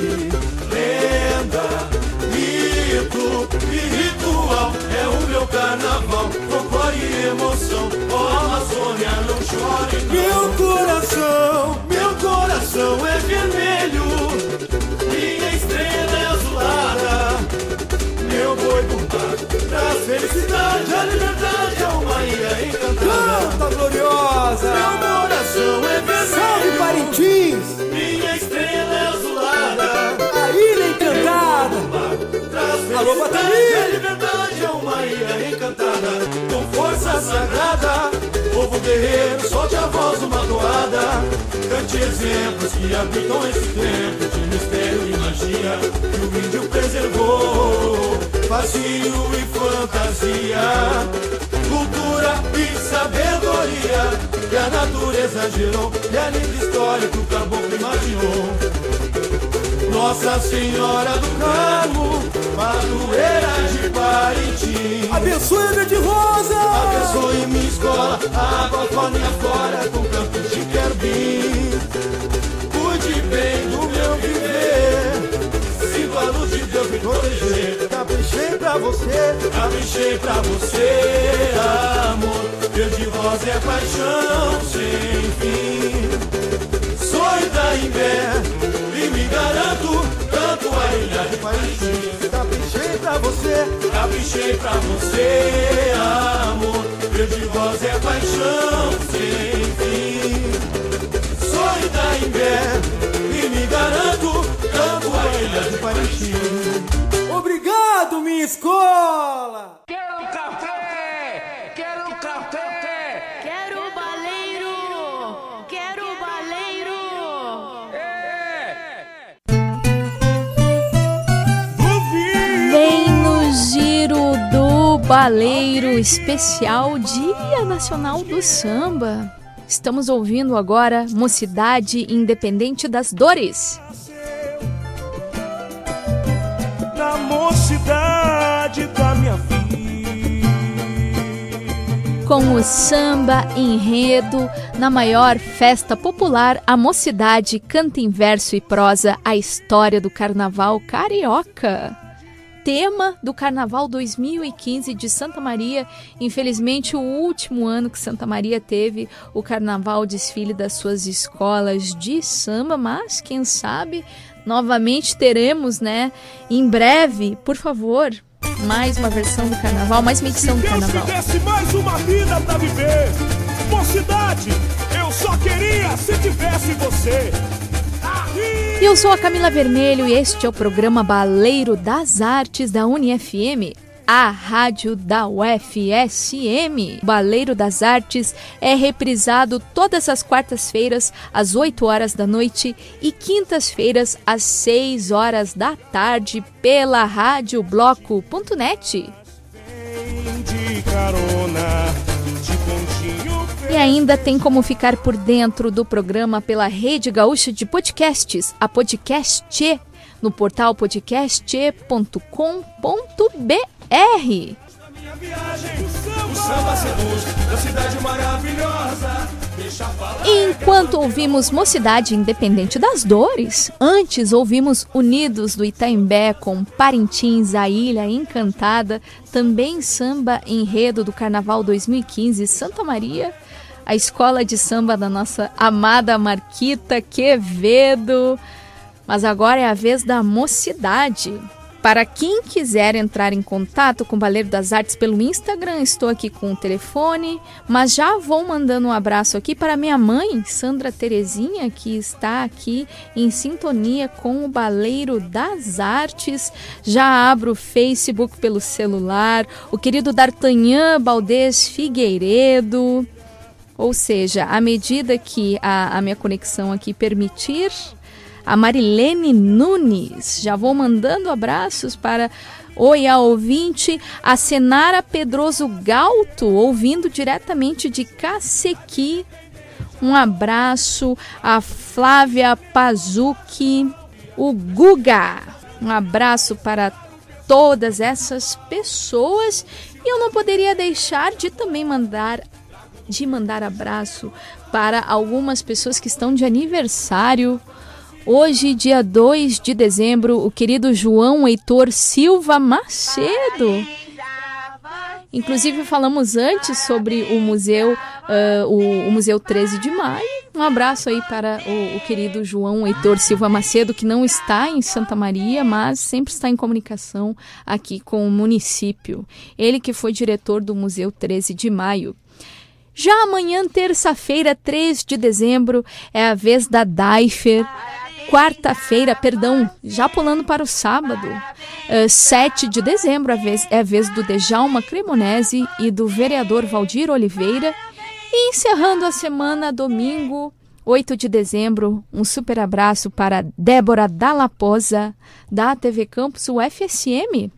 Lenda, mito e ritual é o meu carnaval. Folclore e emoção, ó Amazônia, não chore não. Meu coração, meu coração é vermelho, minha estrela é azulada. Meu boi bumbado traz felicidade, a liberdade é uma ilha encantada. Canta gloriosa. Meu coração é vermelho. Salve Parintins. Minha estrela é azulada. A ilha encantada. Alô, a liberdade é uma ilha encantada. Com força sagrada, povo guerreiro, solte a voz numa toada. Cante exemplos que habitam esse tempo de mistério e magia que o índio preservou. Fascínio e fantasia, cultura e sabedoria que a natureza gerou e a linda história que o caboclo imaginou. Nossa Senhora do Carmo, padroeira de Parintins. Abençoe Verde Rosa. Abençoe minha escola, água, fauna e afora, com campos de querubim. Cuide bem do meu viver, sinto a luz de Deus me proteger. Caprichei pra você, caprichei pra você, amor. Verde rosa é paixão sem fim. Sou da inverno e me garanto, canto a ilha de Parintins. Caprichei pra você, caprichei pra você, amor. Verde rosa é paixão sem fim. Sou inverno e me garanto, canto a ilha de Parintins. Obrigado, minha escola. Quero café! Quero café! Baleiro Especial Dia Nacional do Samba. Estamos ouvindo agora Mocidade Independente das Dores. Na mocidade da minha vida. Com o samba enredo na maior festa popular, a mocidade canta em verso e prosa a história do carnaval carioca. Tema do Carnaval 2015 de Santa Maria. Infelizmente, o último ano que Santa Maria teve o carnaval desfile das suas escolas de samba, mas quem sabe novamente teremos, né? Em breve, por favor, mais uma versão do carnaval, mais uma edição do Deus carnaval. me desse mais uma vida pra viver. Mocidade, eu só queria se tivesse você. E eu sou a Camila Vermelho e este é o programa Baleiro das Artes da UniFM, a rádio da UFSM. Baleiro das Artes é reprisado todas as quartas-feiras às 8 horas da noite e quintas-feiras às 6 horas da tarde pela radiobloco.net. De carona. E ainda tem como ficar por dentro do programa pela Rede Gaúcha de Podcasts, a Podcast, no portal podcast.com.br. Enquanto ouvimos Mocidade Independente das Dores, antes ouvimos Unidos do Itaimbé com Parintins, a Ilha Encantada, também samba enredo do Carnaval 2015 Santa Maria, a escola de samba da nossa amada Marquita Quevedo. Mas agora é a vez da mocidade. Para quem quiser entrar em contato com o Baleiro das Artes pelo Instagram, estou aqui com o telefone, mas já vou mandando um abraço aqui para minha mãe, Sandra Terezinha, que está aqui em sintonia com o Baleiro das Artes. Já abro o Facebook pelo celular, o querido D'Artagnan Baldez Figueiredo. Ou seja, à medida que a, a minha conexão aqui permitir, a Marilene Nunes. Já vou mandando abraços para Oi, a ouvinte, a Senara Pedroso Galto, ouvindo diretamente de Cacequi. Um abraço a Flávia Pazuki, o Guga. Um abraço para todas essas pessoas e eu não poderia deixar de também mandar de mandar abraço para algumas pessoas que estão de aniversário. Hoje, dia 2 de dezembro, o querido João Heitor Silva Macedo. Inclusive falamos antes sobre o museu, uh, o, o, Museu 13 de Maio. Um abraço aí para o, o, querido João Heitor Silva Macedo, que não está em Santa Maria, mas sempre está em comunicação aqui com o município. Ele que foi diretor do Museu 13 de Maio. Já amanhã, terça-feira, 3 de dezembro, é a vez da Daifer. Quarta-feira, perdão, já pulando para o sábado, uh, eh, 7 de dezembro, é a vez, é a vez do Dejalma Cremonese e do vereador Valdir Oliveira. E encerrando a semana, domingo, 8 de dezembro, um super abraço para Débora Dallaposa, da TV Campus UFSM.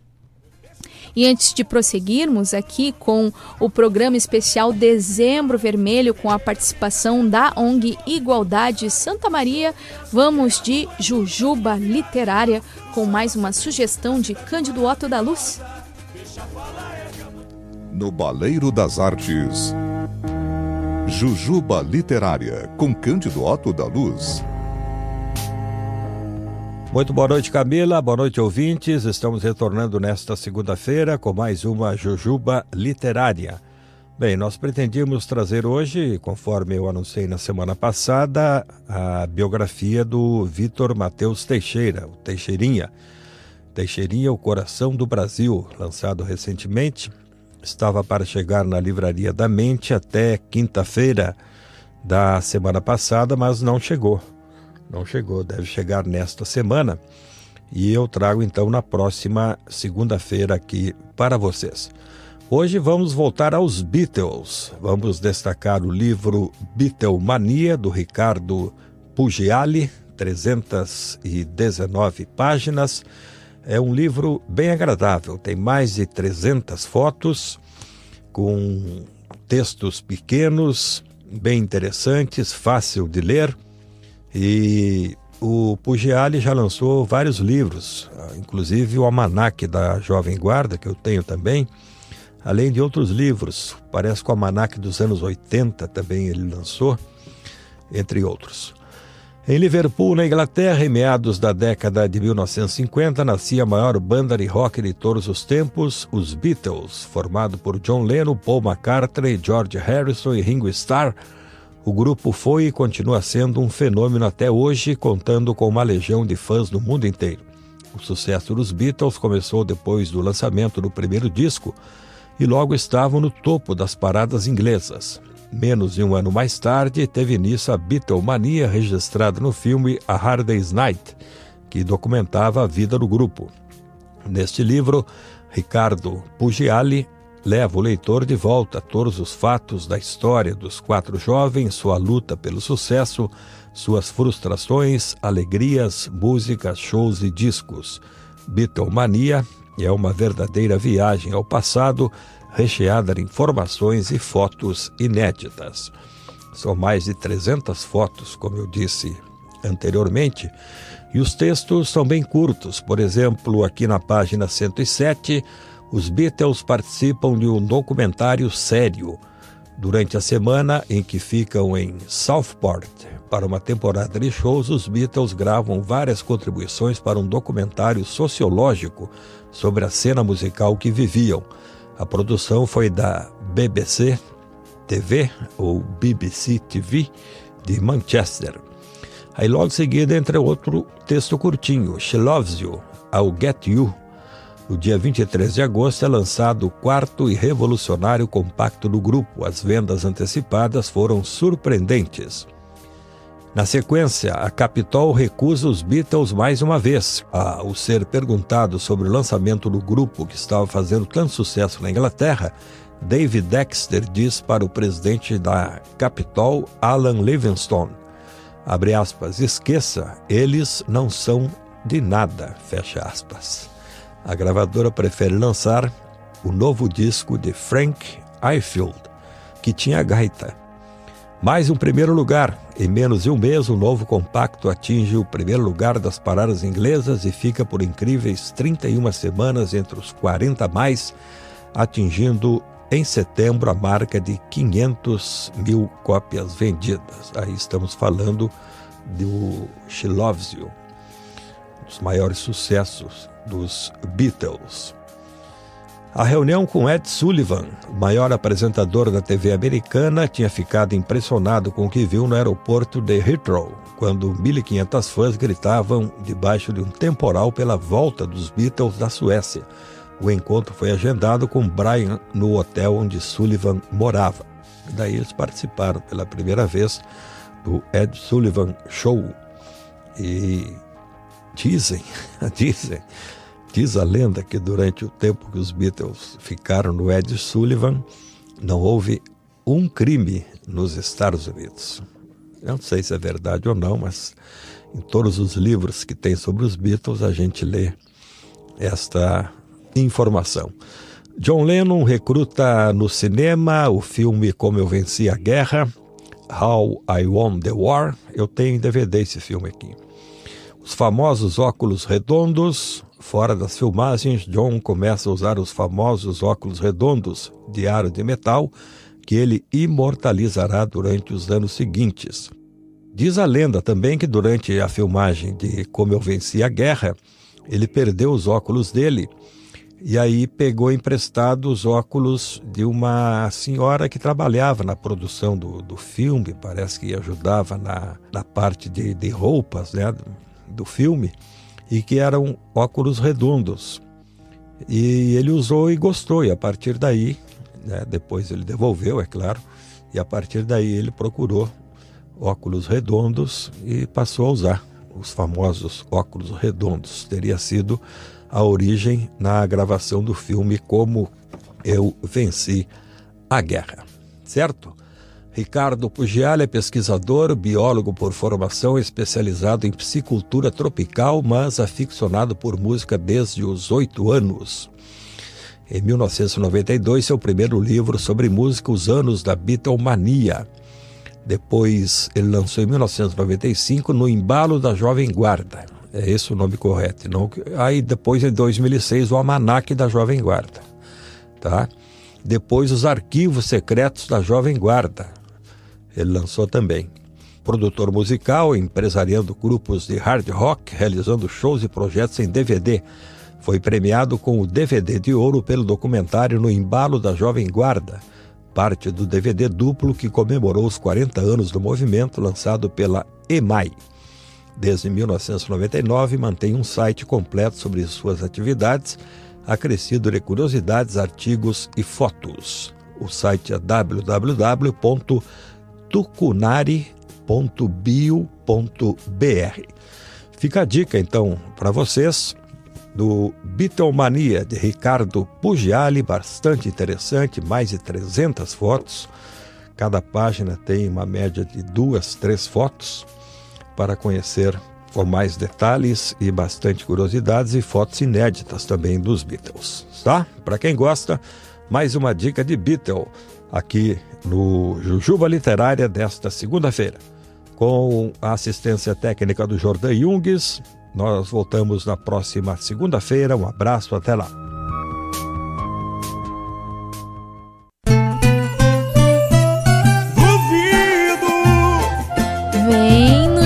E antes de prosseguirmos aqui com o programa especial Dezembro Vermelho, com a participação da ONG Igualdade Santa Maria, vamos de Jujuba Literária com mais uma sugestão de Cândido Otto da Luz. No Baleiro das Artes, Jujuba Literária com Cândido Otto da Luz. Muito boa noite, Camila. Boa noite, ouvintes. Estamos retornando nesta segunda-feira com mais uma Jujuba Literária. Bem, nós pretendíamos trazer hoje, conforme eu anunciei na semana passada, a biografia do Vitor Mateus Teixeira, o Teixeirinha. Teixeirinha, o Coração do Brasil, lançado recentemente. Estava para chegar na Livraria da Mente até quinta-feira da semana passada, mas não chegou não chegou, deve chegar nesta semana. E eu trago então na próxima segunda-feira aqui para vocês. Hoje vamos voltar aos Beatles. Vamos destacar o livro Beatlemania do Ricardo Pugiali, 319 páginas. É um livro bem agradável, tem mais de 300 fotos com textos pequenos, bem interessantes, fácil de ler e o Pugiali já lançou vários livros, inclusive o Almanac da Jovem Guarda, que eu tenho também, além de outros livros. Parece que o Almanac dos anos 80 também ele lançou, entre outros. Em Liverpool, na Inglaterra, em meados da década de 1950, nascia a maior banda de rock de todos os tempos, os Beatles, formado por John Lennon, Paul McCartney, George Harrison e Ringo Starr o grupo foi e continua sendo um fenômeno até hoje, contando com uma legião de fãs no mundo inteiro. O sucesso dos Beatles começou depois do lançamento do primeiro disco e logo estavam no topo das paradas inglesas. Menos de um ano mais tarde, teve início a Beatlemania registrada no filme A Hard Day's Night, que documentava a vida do grupo. Neste livro, Ricardo Pugiali leva o leitor de volta a todos os fatos da história dos quatro jovens, sua luta pelo sucesso, suas frustrações, alegrias, músicas, shows e discos. Beatlemania é uma verdadeira viagem ao passado, recheada de informações e fotos inéditas. São mais de 300 fotos, como eu disse anteriormente, e os textos são bem curtos. Por exemplo, aqui na página 107, os Beatles participam de um documentário sério durante a semana em que ficam em Southport. Para uma temporada de shows, os Beatles gravam várias contribuições para um documentário sociológico sobre a cena musical que viviam. A produção foi da BBC TV, ou BBC TV, de Manchester. Aí logo em seguida entra outro texto curtinho, She Loves You, I'll Get You, no dia 23 de agosto é lançado o quarto e revolucionário compacto do grupo. As vendas antecipadas foram surpreendentes. Na sequência, a Capitol recusa os Beatles mais uma vez. Ao ser perguntado sobre o lançamento do grupo que estava fazendo tanto sucesso na Inglaterra, David Dexter diz para o presidente da Capitol, Alan Livingstone: abre aspas, esqueça, eles não são de nada, fecha aspas. A gravadora prefere lançar o novo disco de Frank Ifield, que tinha gaita. Mais um primeiro lugar. Em menos de um mês, o novo compacto atinge o primeiro lugar das paradas inglesas e fica por incríveis 31 semanas entre os 40 mais, atingindo em setembro a marca de 500 mil cópias vendidas. Aí estamos falando do She Loves You, um dos maiores sucessos dos Beatles. A reunião com Ed Sullivan, o maior apresentador da TV americana, tinha ficado impressionado com o que viu no aeroporto de Heathrow, quando 1.500 fãs gritavam debaixo de um temporal pela volta dos Beatles da Suécia. O encontro foi agendado com Brian no hotel onde Sullivan morava. Daí eles participaram pela primeira vez do Ed Sullivan Show. E dizem, dizem Diz a lenda que durante o tempo que os Beatles ficaram no Ed Sullivan, não houve um crime nos Estados Unidos. Eu não sei se é verdade ou não, mas em todos os livros que tem sobre os Beatles a gente lê esta informação. John Lennon recruta no cinema o filme Como Eu Venci a Guerra, How I Won the War. Eu tenho em DVD esse filme aqui. Os famosos óculos redondos, Fora das filmagens, John começa a usar os famosos óculos redondos de aro de metal que ele imortalizará durante os anos seguintes. Diz a lenda também que durante a filmagem de Como Eu Venci a Guerra, ele perdeu os óculos dele e aí pegou emprestado os óculos de uma senhora que trabalhava na produção do, do filme, parece que ajudava na, na parte de, de roupas né, do, filme e que eram óculos redondos. E ele usou e gostou, e a partir daí, né, depois ele devolveu, é claro, e a partir daí ele procurou óculos redondos e passou a usar os famosos óculos redondos. Teria sido a origem na gravação do filme Como Eu Venci a Guerra, certo? Ricardo Pugial é pesquisador, biólogo por formação, especializado em psicultura tropical, mas aficionado por música desde os oito anos. Em 1992, seu primeiro livro sobre música, Os Anos da Beatlemania. Depois, ele lançou em 1995 No Embalo da Jovem Guarda. É esse o nome correto. Não... Aí, depois, em 2006, O Almanac da Jovem Guarda. Tá? Depois, Os Arquivos Secretos da Jovem Guarda ele lançou também. Produtor musical, empresariando grupos de hard rock, realizando shows e projetos em DVD. Foi premiado com o DVD de ouro pelo documentário No Embalo da Jovem Guarda, parte do DVD duplo que comemorou os 40 anos do movimento lançado pela EMAI. Desde 1999 mantém um site completo sobre suas atividades, acrescido de curiosidades, artigos e fotos. O site é www tucunari.bio.br. Fica a dica então para vocês do Beatlemania de Ricardo Pugiali, bastante interessante, mais de 300 fotos. Cada página tem uma média de duas, três fotos para conhecer com mais detalhes e bastante curiosidades e fotos inéditas também dos Beatles, tá? Para quem gosta, mais uma dica de Beatle aqui no Jujuba Literária desta segunda-feira. Com a assistência técnica do Jordan Jungs, nós voltamos na próxima segunda-feira. Um abraço, até lá.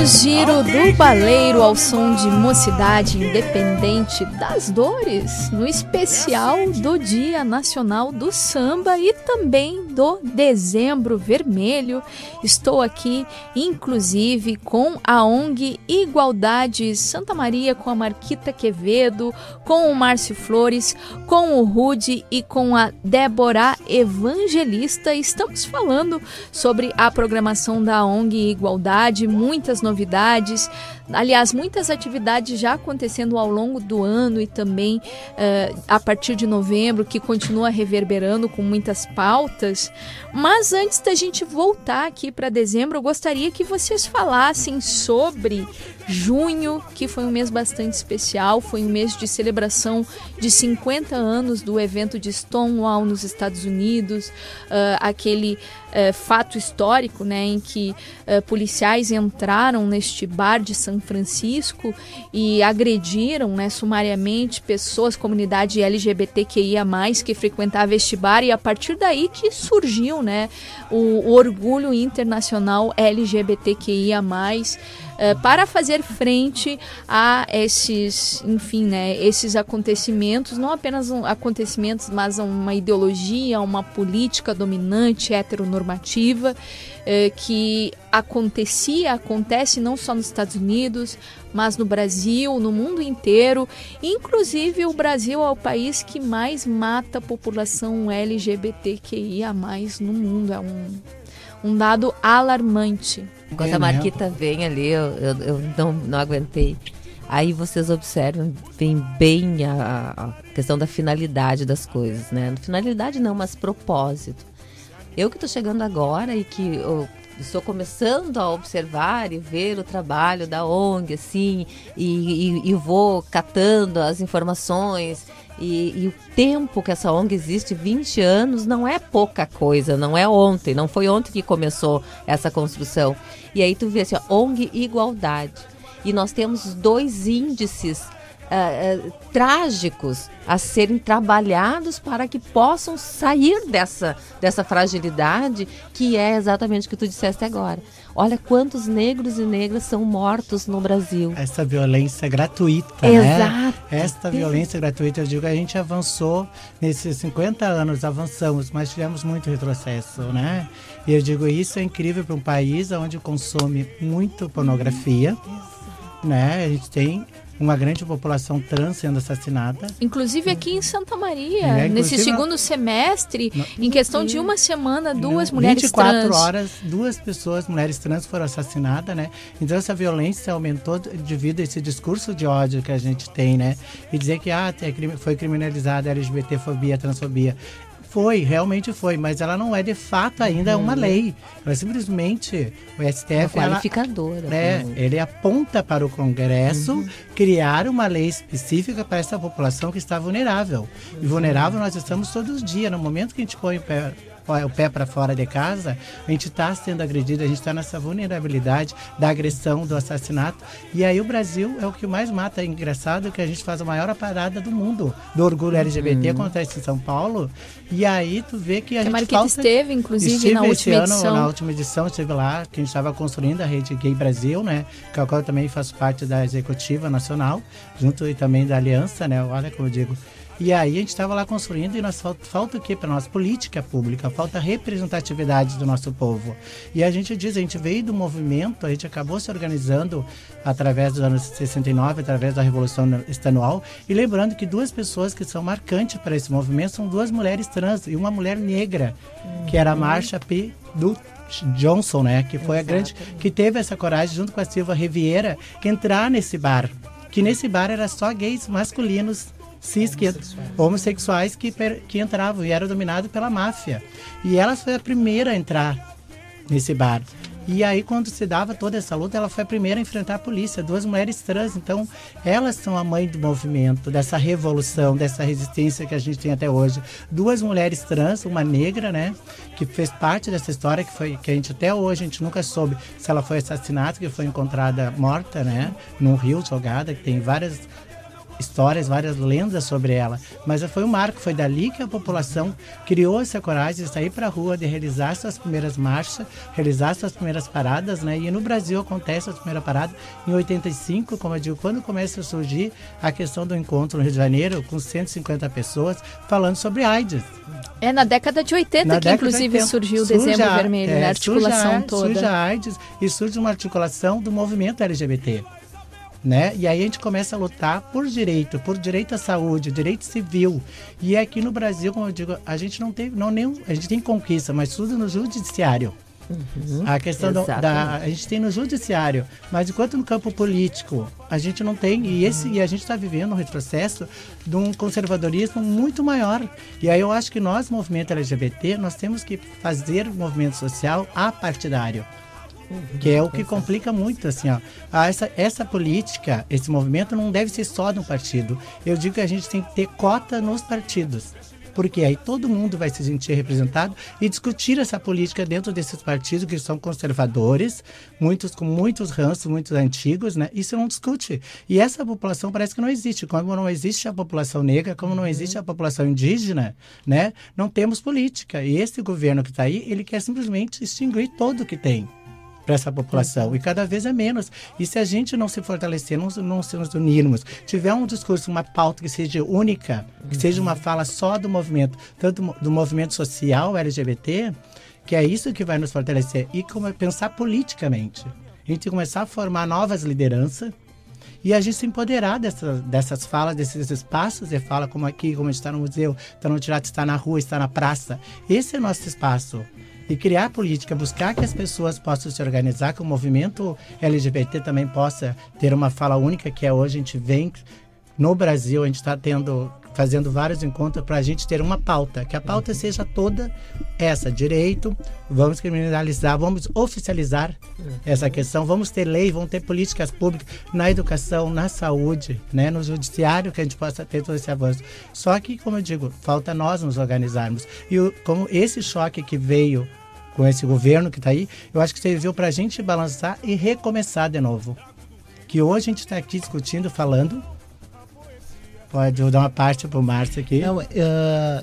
Giro do Baleiro ao som de Mocidade Independente das Dores, no especial do Dia Nacional do Samba e também do Dezembro Vermelho. Estou aqui, inclusive, com a ONG Igualdade Santa Maria, com a Marquita Quevedo, com o Márcio Flores, com o Rude e com a Débora Evangelista. Estamos falando sobre a programação da ONG Igualdade, muitas novidades novidades Aliás, muitas atividades já acontecendo ao longo do ano e também uh, a partir de novembro, que continua reverberando com muitas pautas. Mas antes da gente voltar aqui para dezembro, eu gostaria que vocês falassem sobre junho, que foi um mês bastante especial, foi um mês de celebração de 50 anos do evento de Stonewall nos Estados Unidos, uh, aquele uh, fato histórico né, em que policiais entraram neste bar de São Francisco e agrediram né, sumariamente pessoas, comunidade LGBTQIA, que frequentava este bar, e a partir daí que surgiu né, o, o orgulho internacional LGBTQIA uh, para fazer frente a esses, enfim, né, esses acontecimentos, não apenas um, acontecimentos, mas uma ideologia, uma política dominante, heteronormativa, uh, que acontecia, acontece não só nos Estados Unidos, mas no Brasil, no mundo inteiro. Inclusive, o Brasil é o país que mais mata a população LGBTQIA no mundo. É um, um dado alarmante. Enquanto a Marquita vem ali, eu, eu, eu, não, não aguentei. Aí vocês observam bem, bem a, a, questão da finalidade das coisas, né? Finalidade não, mas propósito. Eu que estou chegando agora e que eu estou começando a observar e ver o trabalho da ONG, assim, e, e, e vou catando as informações e, e, o tempo que essa ONG existe, 20 anos, não é pouca coisa, não é ontem, não foi ontem que começou essa construção. E aí tu vê assim, ó, ONG Igualdade. E nós temos dois índices uh, uh, trágicos a serem trabalhados para que possam sair dessa, dessa fragilidade que é exatamente o que tu disseste agora. Olha quantos negros e negras são mortos no Brasil. Essa violência gratuita, Exato. né? Esta violência gratuita, eu digo, a gente avançou nesses 50 anos, avançamos, mas tivemos muito retrocesso, né? E eu digo, isso é incrível para um país onde consome muito pornografia, né? A gente tem uma grande população trans sendo assassinada. Inclusive aqui em Santa Maria, é, nesse segundo semestre, em questão de uma semana, duas mulheres 24 trans. 24 horas, duas pessoas, mulheres trans, foram assassinadas, né? Então essa violência aumentou devido a esse discurso de ódio que a gente tem, né? E dizer que ah, foi criminalizada a LGBTfobia, a transfobia foi, realmente foi, mas ela não é de fato ainda uhum. uma lei. Ela simplesmente o STF. Uma qualificadora. Ela, é, uhum. ele aponta para o Congresso uhum. criar uma lei específica para essa população que está vulnerável. E vulnerável nós estamos todos os dias. No momento que a gente põe o pé o pé para fora de casa, a gente está sendo agredido, a gente está nessa vulnerabilidade da agressão, do assassinato. E aí o Brasil é o que mais mata. É engraçado que a gente faz a maior parada do mundo do orgulho LGBT, uhum. acontece em São Paulo. E aí tu vê que a que gente. A falta... esteve, inclusive, estive na última ano, edição. Na última edição, estive lá, que a gente estava construindo a rede Gay Brasil, né? Que eu também faço parte da executiva nacional, junto e também da aliança, né? Olha como eu digo e aí a gente estava lá construindo e nós falta, falta o que para nós? Política pública, falta representatividade do nosso povo. E a gente diz, a gente veio do movimento, a gente acabou se organizando através dos anos 69, através da Revolução Estadual, e lembrando que duas pessoas que são marcantes para esse movimento são duas mulheres trans e uma mulher negra, uhum. que era a uhum. Marsha P. do Johnson, né? Que foi Exatamente. a grande. que teve essa coragem, junto com a Silva Riviera, que entrar nesse bar. Que nesse bar era só gays masculinos cis que, homossexuais que, que entravam e eram dominados pela máfia. E ela foi a primeira a entrar nesse bar. E aí, quando se dava toda essa luta, ela foi a primeira a enfrentar a polícia, duas mulheres trans. Então, elas são a mãe do movimento, dessa revolução, dessa resistência que a gente tem até hoje. Duas mulheres trans, uma negra, né, que fez parte dessa história, que foi que a gente até hoje a gente nunca soube se ela foi assassinada, que foi encontrada morta, né, num rio jogada, que tem várias histórias, várias lendas sobre ela. Mas foi um marco, foi dali que a população criou essa coragem de sair para a rua, de realizar suas primeiras marchas, realizar suas primeiras paradas, né? E no Brasil acontece a primeira parada em 85, como eu digo, quando começa a surgir a questão do encontro no Rio de Janeiro, com 150 pessoas falando sobre AIDS. É na década de 80 na que inclusive 80, surgiu o Dezembro a, Vermelho, é, né? a articulação surge a, toda. Surge a AIDS e surge uma articulação do movimento LGBT né? E aí a gente começa a lutar por direito, por direito à saúde, direito civil. E aqui no Brasil, como eu digo, a gente não tem, não nem, a gente tem conquista, mas tudo no judiciário. Uhum, a questão do, da. A gente tem no judiciário, mas enquanto no campo político a gente não tem, e, esse, e a gente está vivendo um retrocesso de um conservadorismo muito maior. E aí eu acho que nós, movimento LGBT, nós temos que fazer movimento social apartidário. Uhum, que é o que complica muito, assim, ó. Ah, essa, essa política, esse movimento não deve ser só de um partido. Eu digo que a gente tem que ter cota nos partidos porque aí todo mundo vai se sentir representado e discutir essa política dentro desses partidos que são conservadores, muitos com muitos ranços, muitos antigos, né? Isso não discute. E essa população parece que não existe. Como não existe a população negra, como não existe a população indígena, né? Não temos política. E esse governo que está aí, ele quer simplesmente extinguir todo o que tem para essa população e cada vez é menos. E se a gente não se fortalecer, não, não se nos unirmos, tiver um discurso, uma pauta que seja única, que seja uma fala só do movimento, tanto do movimento social LGBT, que é isso que vai nos fortalecer e como pensar politicamente. A gente começar a formar novas lideranças e a gente se empoderar dessas, dessas falas, desses espaços de fala, como aqui, como a gente está no museu, está no teatro, está na rua, está na praça. Esse é o nosso espaço e criar política, buscar que as pessoas possam se organizar, que o movimento LGBT também possa ter uma fala única, que é hoje a gente vem no Brasil, a gente está tendo fazendo vários encontros para a gente ter uma pauta, que a pauta seja toda essa, direito, vamos criminalizar, vamos oficializar essa questão, vamos ter lei, vamos ter políticas públicas na educação, na saúde, né, no judiciário, que a gente possa ter todo esse avanço. Só que, como eu digo, falta nós nos organizarmos. E o, como esse choque que veio com esse governo que está aí, eu acho que serviu para a gente balançar e recomeçar de novo. Que hoje a gente está aqui discutindo, falando, Pode dar uma parte para o Márcio aqui. Não, uh,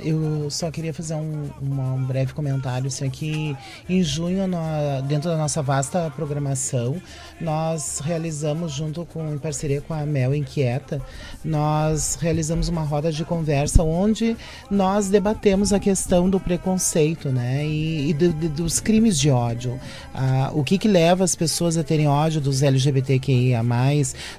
eu só queria fazer um, uma, um breve comentário. Isso aqui, em junho, no, dentro da nossa vasta programação, nós realizamos, junto com, em parceria com a Mel Inquieta, nós realizamos uma roda de conversa onde nós debatemos a questão do preconceito né, e, e do, de, dos crimes de ódio. Uh, o que, que leva as pessoas a terem ódio dos LGBTQIA,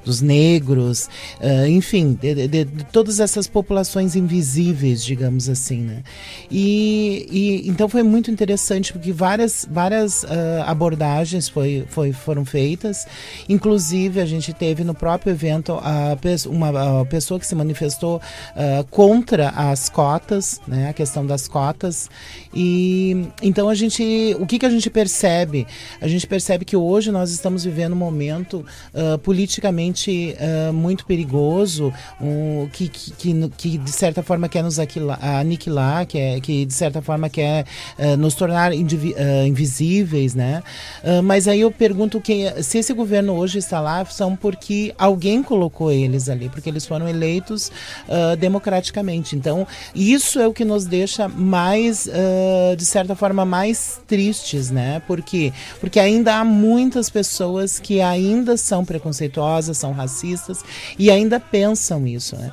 dos negros, uh, enfim, de, de, todas essas populações invisíveis, digamos assim, né? E, e então foi muito interessante porque várias várias uh, abordagens foi, foi, foram feitas, inclusive a gente teve no próprio evento a, uma a pessoa que se manifestou uh, contra as cotas, né? A questão das cotas e então a gente o que que a gente percebe? A gente percebe que hoje nós estamos vivendo um momento uh, politicamente muito perigoso, um, que, que, que, que, de certa forma quer nos aniquilar, que, é, que de certa forma quer uh, nos tornar uh, invisíveis, né? Uh, mas aí eu pergunto quem, se esse governo hoje está lá, são porque alguém colocou eles ali, porque eles foram eleitos democraticamente. Então, isso é o que nos deixa mais, de certa forma, mais tristes, né? Porque, porque ainda há muitas pessoas que ainda são preconceituosas, são racistas e ainda pensam isso, né?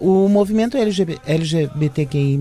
O movimento LGBT, LGBTQI+,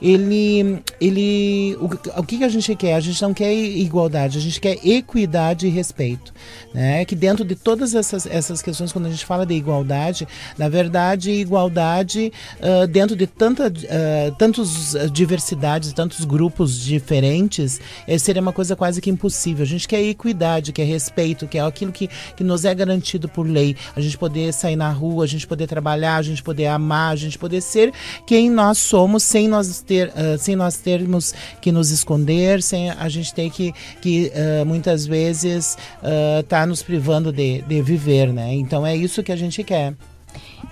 ele, ele o, o que, que a gente quer? A gente não quer igualdade, a gente quer equidade e respeito. Né? Que dentro de todas essas, essas questões, quando a gente fala de igualdade, na verdade, igualdade uh, dentro de tanta, uh, tantos diversidades, tantos grupos diferentes, eh, seria uma coisa quase que impossível. A gente quer equidade, quer respeito, quer aquilo que, que nos é garantido por lei. A gente poder sair na rua, a gente poder trabalhar, a gente poder amar, a gente poder ser quem nós somos sem nós ter, uh, sem nós termos que nos esconder, sem a gente ter que, que uh, muitas vezes estar uh, tá nos privando de, de viver, né? Então é isso que a gente quer.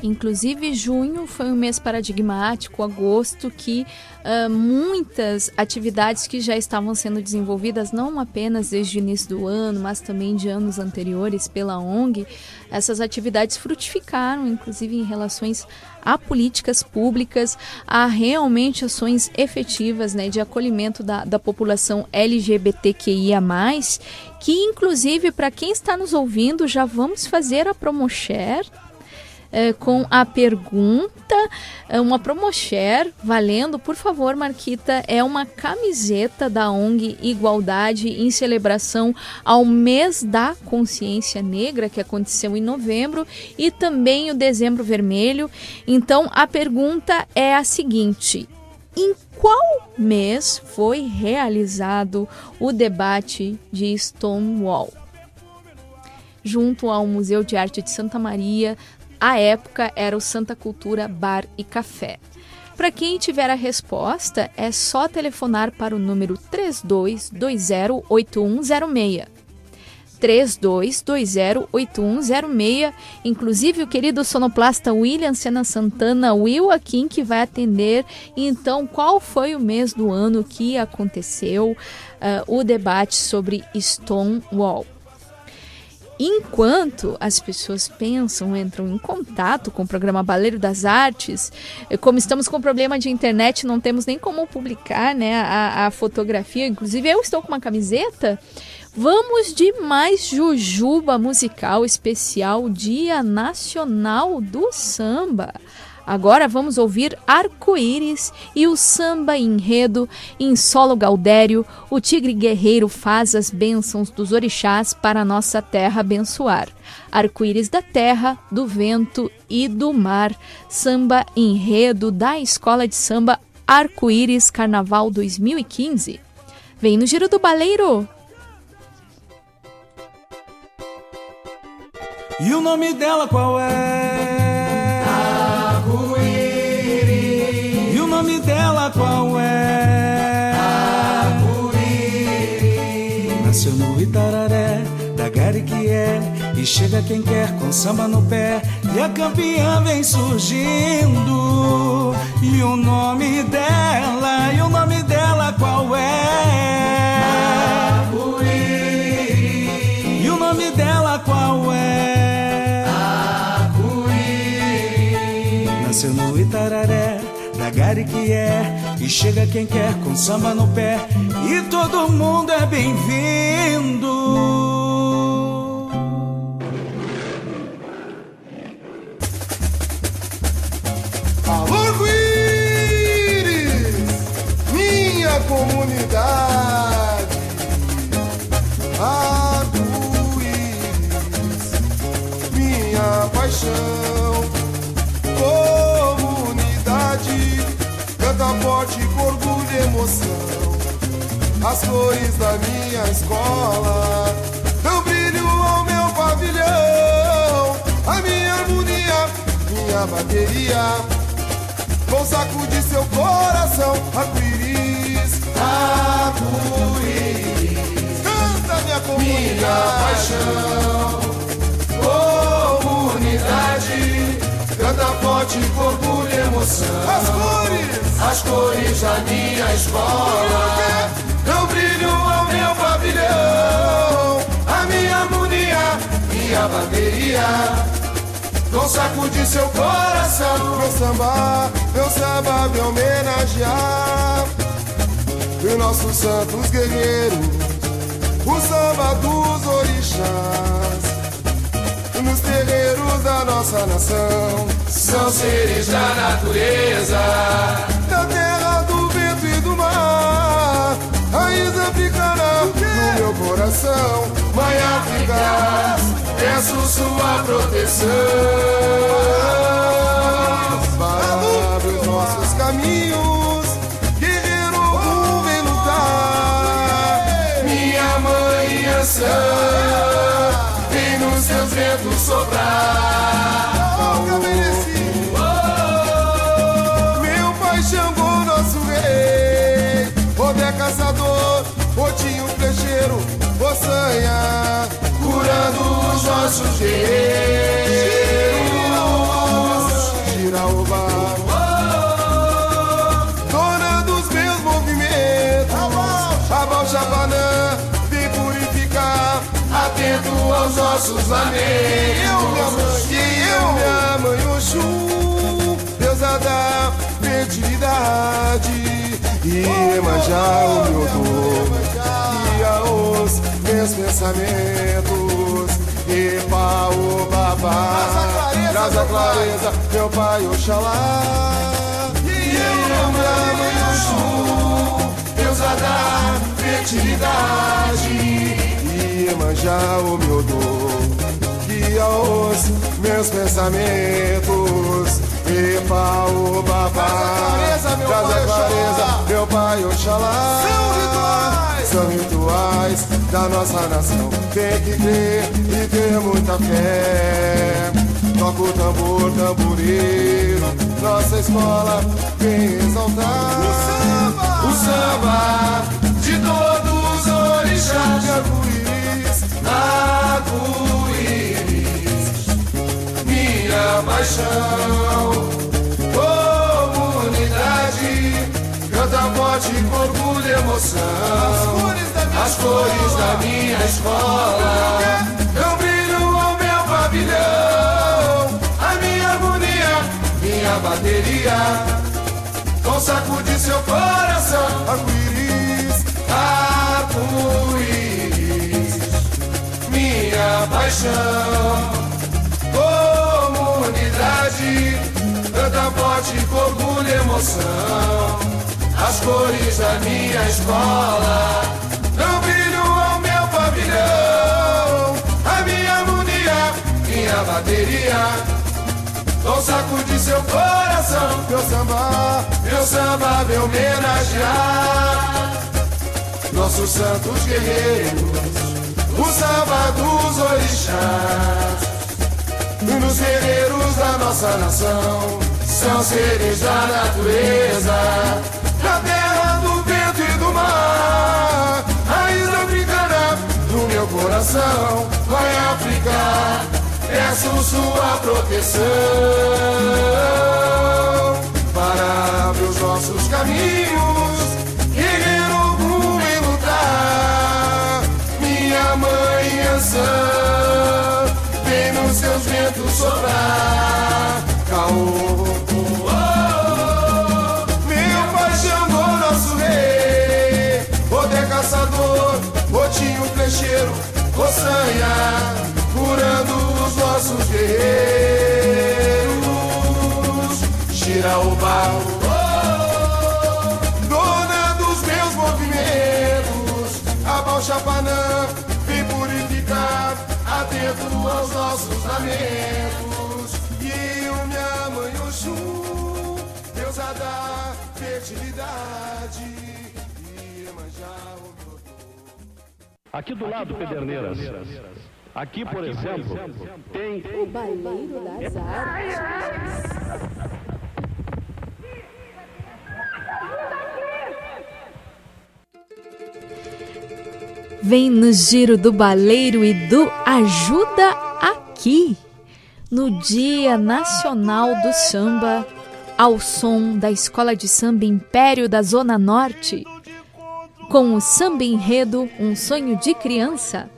Inclusive, junho foi um mês paradigmático, agosto, que uh, muitas atividades que já estavam sendo desenvolvidas, não apenas desde o início do ano, mas também de anos anteriores pela ONG, essas atividades frutificaram, inclusive em relações a políticas públicas, a realmente ações efetivas né, de acolhimento da, da população LGBTQIA, que inclusive para quem está nos ouvindo, já vamos fazer a Promoshare é, com a pergunta, é, uma promoshare valendo, por favor, Marquita, é uma camiseta da ONG Igualdade em celebração ao mês da consciência negra que aconteceu em novembro e também o dezembro vermelho. Então a pergunta é a seguinte: Em qual mês foi realizado o debate de Stonewall? Junto ao Museu de Arte de Santa Maria, à época era o Santa Cultura Bar e Café. Para quem tiver a resposta, é só telefonar para o número 32208106. 32208106. Inclusive o querido sonoplasta William Sena Santana, Will Akin, que vai atender. Então, qual foi o mês do ano que aconteceu uh, o debate sobre Stonewall? Enquanto as pessoas pensam, entram em contato com o programa Baleiro das Artes, como estamos com problema de internet, não temos nem como publicar né, a, a fotografia. Inclusive, eu estou com uma camiseta. Vamos de mais Jujuba musical especial Dia Nacional do Samba. Agora vamos ouvir Arco-Íris e o samba enredo em solo gaudério. O tigre guerreiro faz as bênçãos dos orixás para nossa terra abençoar. Arco-Íris da terra, do vento e do mar. Samba enredo da Escola de Samba Arco-Íris Carnaval 2015. Vem no Giro do Baleiro! E o nome dela qual é? E chega quem quer com samba no pé. E a campeã vem surgindo. E o nome dela, e o nome dela qual é? Arco-íris. E o nome dela qual é? Arco-íris. Nasceu no Itararé Gare que é, e chega quem quer com samba no pé, e todo mundo é bem-vindo. Emoção. As cores da minha escola dão brilho ao meu pavilhão. A minha harmonia, minha bateria, vão sacudir seu coração. Arco-íris, arco-íris, canta minha comunidade. Minha paixão, comunidade, canta forte orgulho e emoção. As cores as cores da minha escola. Dão brilho ao meu pavilhão, a minha harmonia, minha bateria. Não sacudir seu coração, meu samba, meu samba me homenagear. E nossos santos guerreiros, o samba dos orixás nos terreiros da nossa nação. São seres da natureza, da terra, do vento e do mar. Raiz africana no meu coração, Mãe África, peço sua proteção. Abre os nossos caminhos, guerreiro, vem lutar. Minha mãe Ançã seus ventos soprar. Odé caçador, Otinho flecheiro, Ossanha, curando os nossos guerreiros. Giraúba, dona dos meus movimentos, Abal Chabanã atento aos nossos lamentos. Eu, minha mãe, e eu, minha mãe Oxum, deusa da fertilidade. E Emanjá, o meu dom, guia os meus pensamentos. E o babá, traz a clareza, meu pai Oxalá. E eu, minha mãe Oxum, deusa da fertilidade. Iemanjá, o meu dom, guia os meus pensamentos. Epa, o babá, traz a clareza, meu pai Oxalá. São rituais, são rituais da nossa nação. Tem que crer e ter muita fé. Toca o tambor, tamboreiro, nossa escola vem exaltar. O samba, o samba de todos os orixás de arco-íris, arco-íris, paixão. Comunidade, canta forte com orgulho e emoção. As cores da minha escola, eu brilho ao meu pavilhão. A minha harmonia, minha bateria, com sacudir seu coração. Arco-íris, arco-íris, minha paixão. Comunidade, canta forte com orgulho e emoção. As cores da minha escola, dão brilho ao meu pavilhão. A minha harmonia, minha bateria, com sacudir seu coração. Meu samba, meu samba vem homenagear nossos santos guerreiros, o samba dos orixás. Nos guerreiros da nossa nação, são seres da natureza, da terra, do vento e do mar. Raiz africana do meu coração, vai África, peço sua proteção para abrir os nossos caminhos, guerreiro rumo em lutar. Minha mãe vem nos seus ventos soprar. Caô, meu paixão, nosso rei, poder caçador, botinho flecheiro, Ossanha, curando os nossos guerreiros. Tira o barro, dona dos meus movimentos, a vem purificar, atento aos nossos lamentos. E o minha mãe Oxum, deusa da fertilidade, e Iemanjá, o Aqui do lado, Pederneiras. Aqui, por exemplo, tem. O Baleiro das Artes. Vem no giro do baleiro e do Ajuda Aqui, no Dia Nacional do Samba, ao som da Escola de Samba Império da Zona Norte, com o samba enredo Um Sonho de Criança.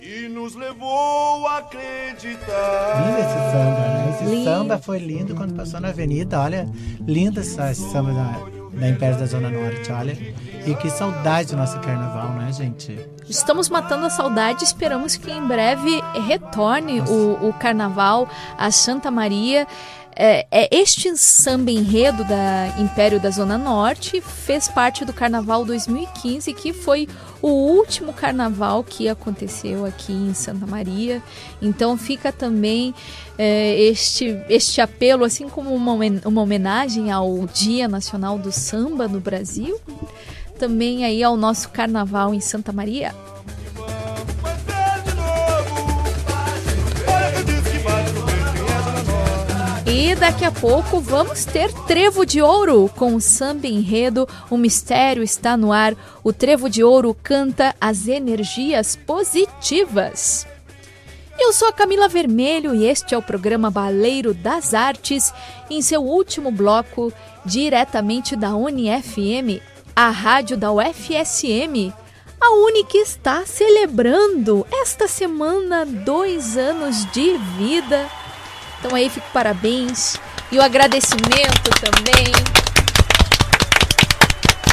E nos levou a acreditar. Lindo esse samba, né? Esse Lindo. samba foi lindo quando passou na avenida. Olha, lindo esse samba da, da Império da Zona Norte, olha. E que saudade do nosso carnaval, né, gente? Estamos matando a saudade, esperamos que em breve retorne o, o carnaval a Santa Maria. É, é, este samba enredo da Império da Zona Norte fez parte do Carnaval 2015, que foi o último carnaval que aconteceu aqui em Santa Maria. Então fica também é, este, este apelo, assim como uma, uma homenagem ao Dia Nacional do Samba no Brasil, também aí ao nosso carnaval em Santa Maria. E daqui a pouco vamos ter Trevo de Ouro com o samba enredo O Mistério está no ar. O Trevo de Ouro canta as energias positivas. Eu sou a Camila Vermelho e este é o programa Baleiro das Artes, em seu último bloco, diretamente da UniFM, a rádio da UFSM. A Uni que está celebrando esta semana dois anos de vida. Então aí fico parabéns. E o agradecimento também.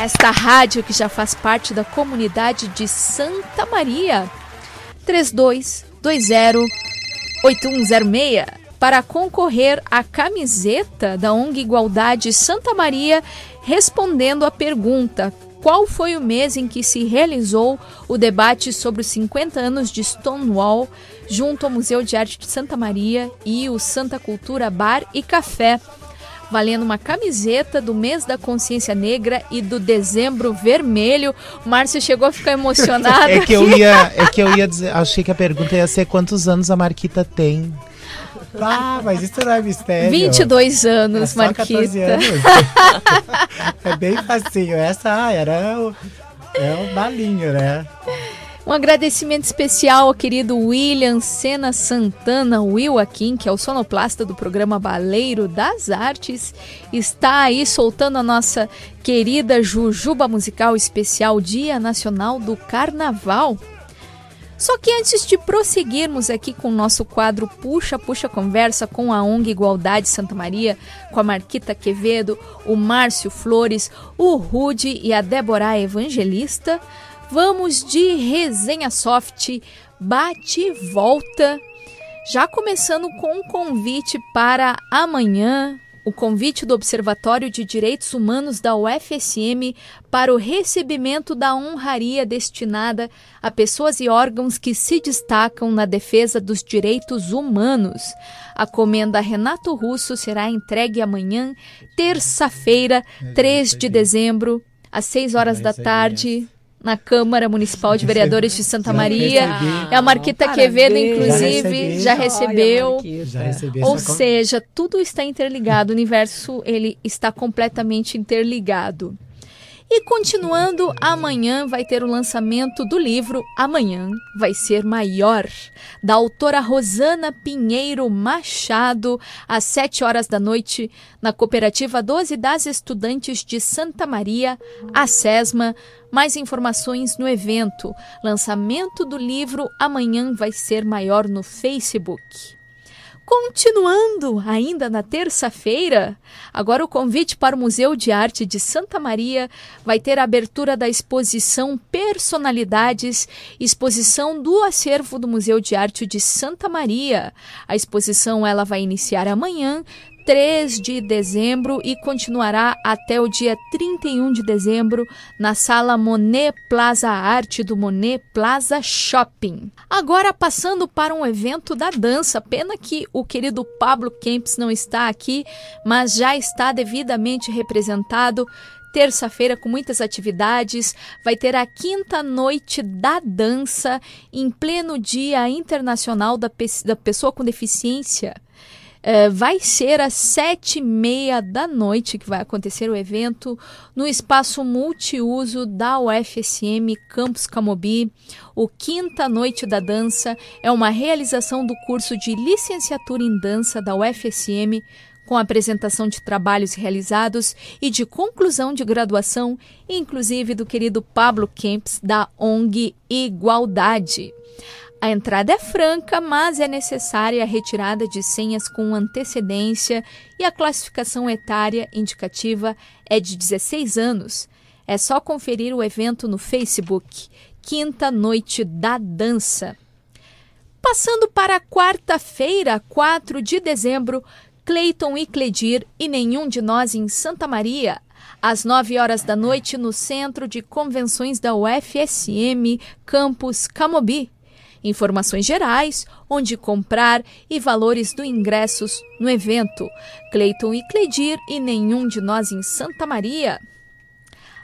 Esta rádio que já faz parte da comunidade de Santa Maria. 3220-8106 para concorrer à camiseta da ONG Igualdade Santa Maria, respondendo à pergunta: qual foi o mês em que se realizou o debate sobre os 50 anos de Stonewall, junto ao Museu de Arte de Santa Maria e o Santa Cultura Bar e Café, valendo uma camiseta do mês da consciência negra e do dezembro vermelho. O Márcio chegou a ficar emocionado. É que eu ia, é que eu ia dizer, achei que a pergunta ia ser quantos anos a Marquita tem. Ah, mas isso não é mistério. 22 anos, É só 14 Marquita. anos. é bem facinho. Essa ah, era o, é o balinho, né? Um agradecimento especial ao querido William Sena Santana, Will Akin, que é o sonoplasta do programa Baleiro das Artes, está aí soltando a nossa querida Jujuba Musical Especial Dia Nacional do Carnaval. Só que antes de prosseguirmos aqui com o nosso quadro Puxa Puxa Conversa com a ONG Igualdade Santa Maria, com a Marquita Quevedo, o Márcio Flores, o Rude e a Débora Evangelista, vamos de resenha soft, bate e volta, já começando com um convite para amanhã, o convite do Observatório de Direitos Humanos da UFSM para o recebimento da honraria destinada a pessoas e órgãos que se destacam na defesa dos direitos humanos. A comenda Renato Russo será entregue amanhã, terça-feira, 3 de dezembro, às 6 horas da tarde. Na Câmara Municipal de Vereadores de Santa Maria. recebi. É a Marquita Ah, Quevedo, parabéns. inclusive, já Já recebeu. Já recebi Ou seja, tudo está interligado, o universo ele está completamente interligado. E continuando, amanhã vai ter o lançamento do livro Amanhã vai ser maior, da autora Rosana Pinheiro Machado, às 7 horas da noite, na Cooperativa 12 das Estudantes de Santa Maria, a SESMA. Mais informações no evento. Lançamento do livro Amanhã vai ser maior no Facebook. Continuando, ainda na terça-feira, agora o convite para o Museu de Arte de Santa Maria vai ter a abertura da exposição Personalidades, exposição do acervo do Museu de Arte de Santa Maria. A exposição ela vai iniciar amanhã, 3 de dezembro e continuará até o dia 31 de dezembro na sala Monet Plaza Arte do Monet Plaza Shopping. Agora passando para um evento da dança, pena que o querido Pablo Kempis não está aqui, mas já está devidamente representado terça-feira com muitas atividades. Vai ter a quinta noite da dança em pleno Dia Internacional da, Pe da Pessoa com Deficiência. É, vai ser às sete e meia da noite que vai acontecer o evento no espaço multiuso da UFSM Campus Camobi. O Quinta Noite da Dança é uma realização do curso de licenciatura em dança da UFSM com apresentação de trabalhos realizados e de conclusão de graduação, inclusive do querido Pablo Kempis, da ONG Igualdade. A entrada é franca, mas é necessária a retirada de senhas com antecedência e a classificação etária indicativa é de 16 anos. É só conferir o evento no Facebook, Quinta Noite da Dança. Passando para quarta-feira, 4 de dezembro, Cleiton e Cledir e nenhum de nós em Santa Maria, às 9 horas da noite no Centro de Convenções da UFSM, Campus Camobi. Informações gerais, onde comprar e valores do ingressos no evento. Cleiton e Cledir e nenhum de nós em Santa Maria.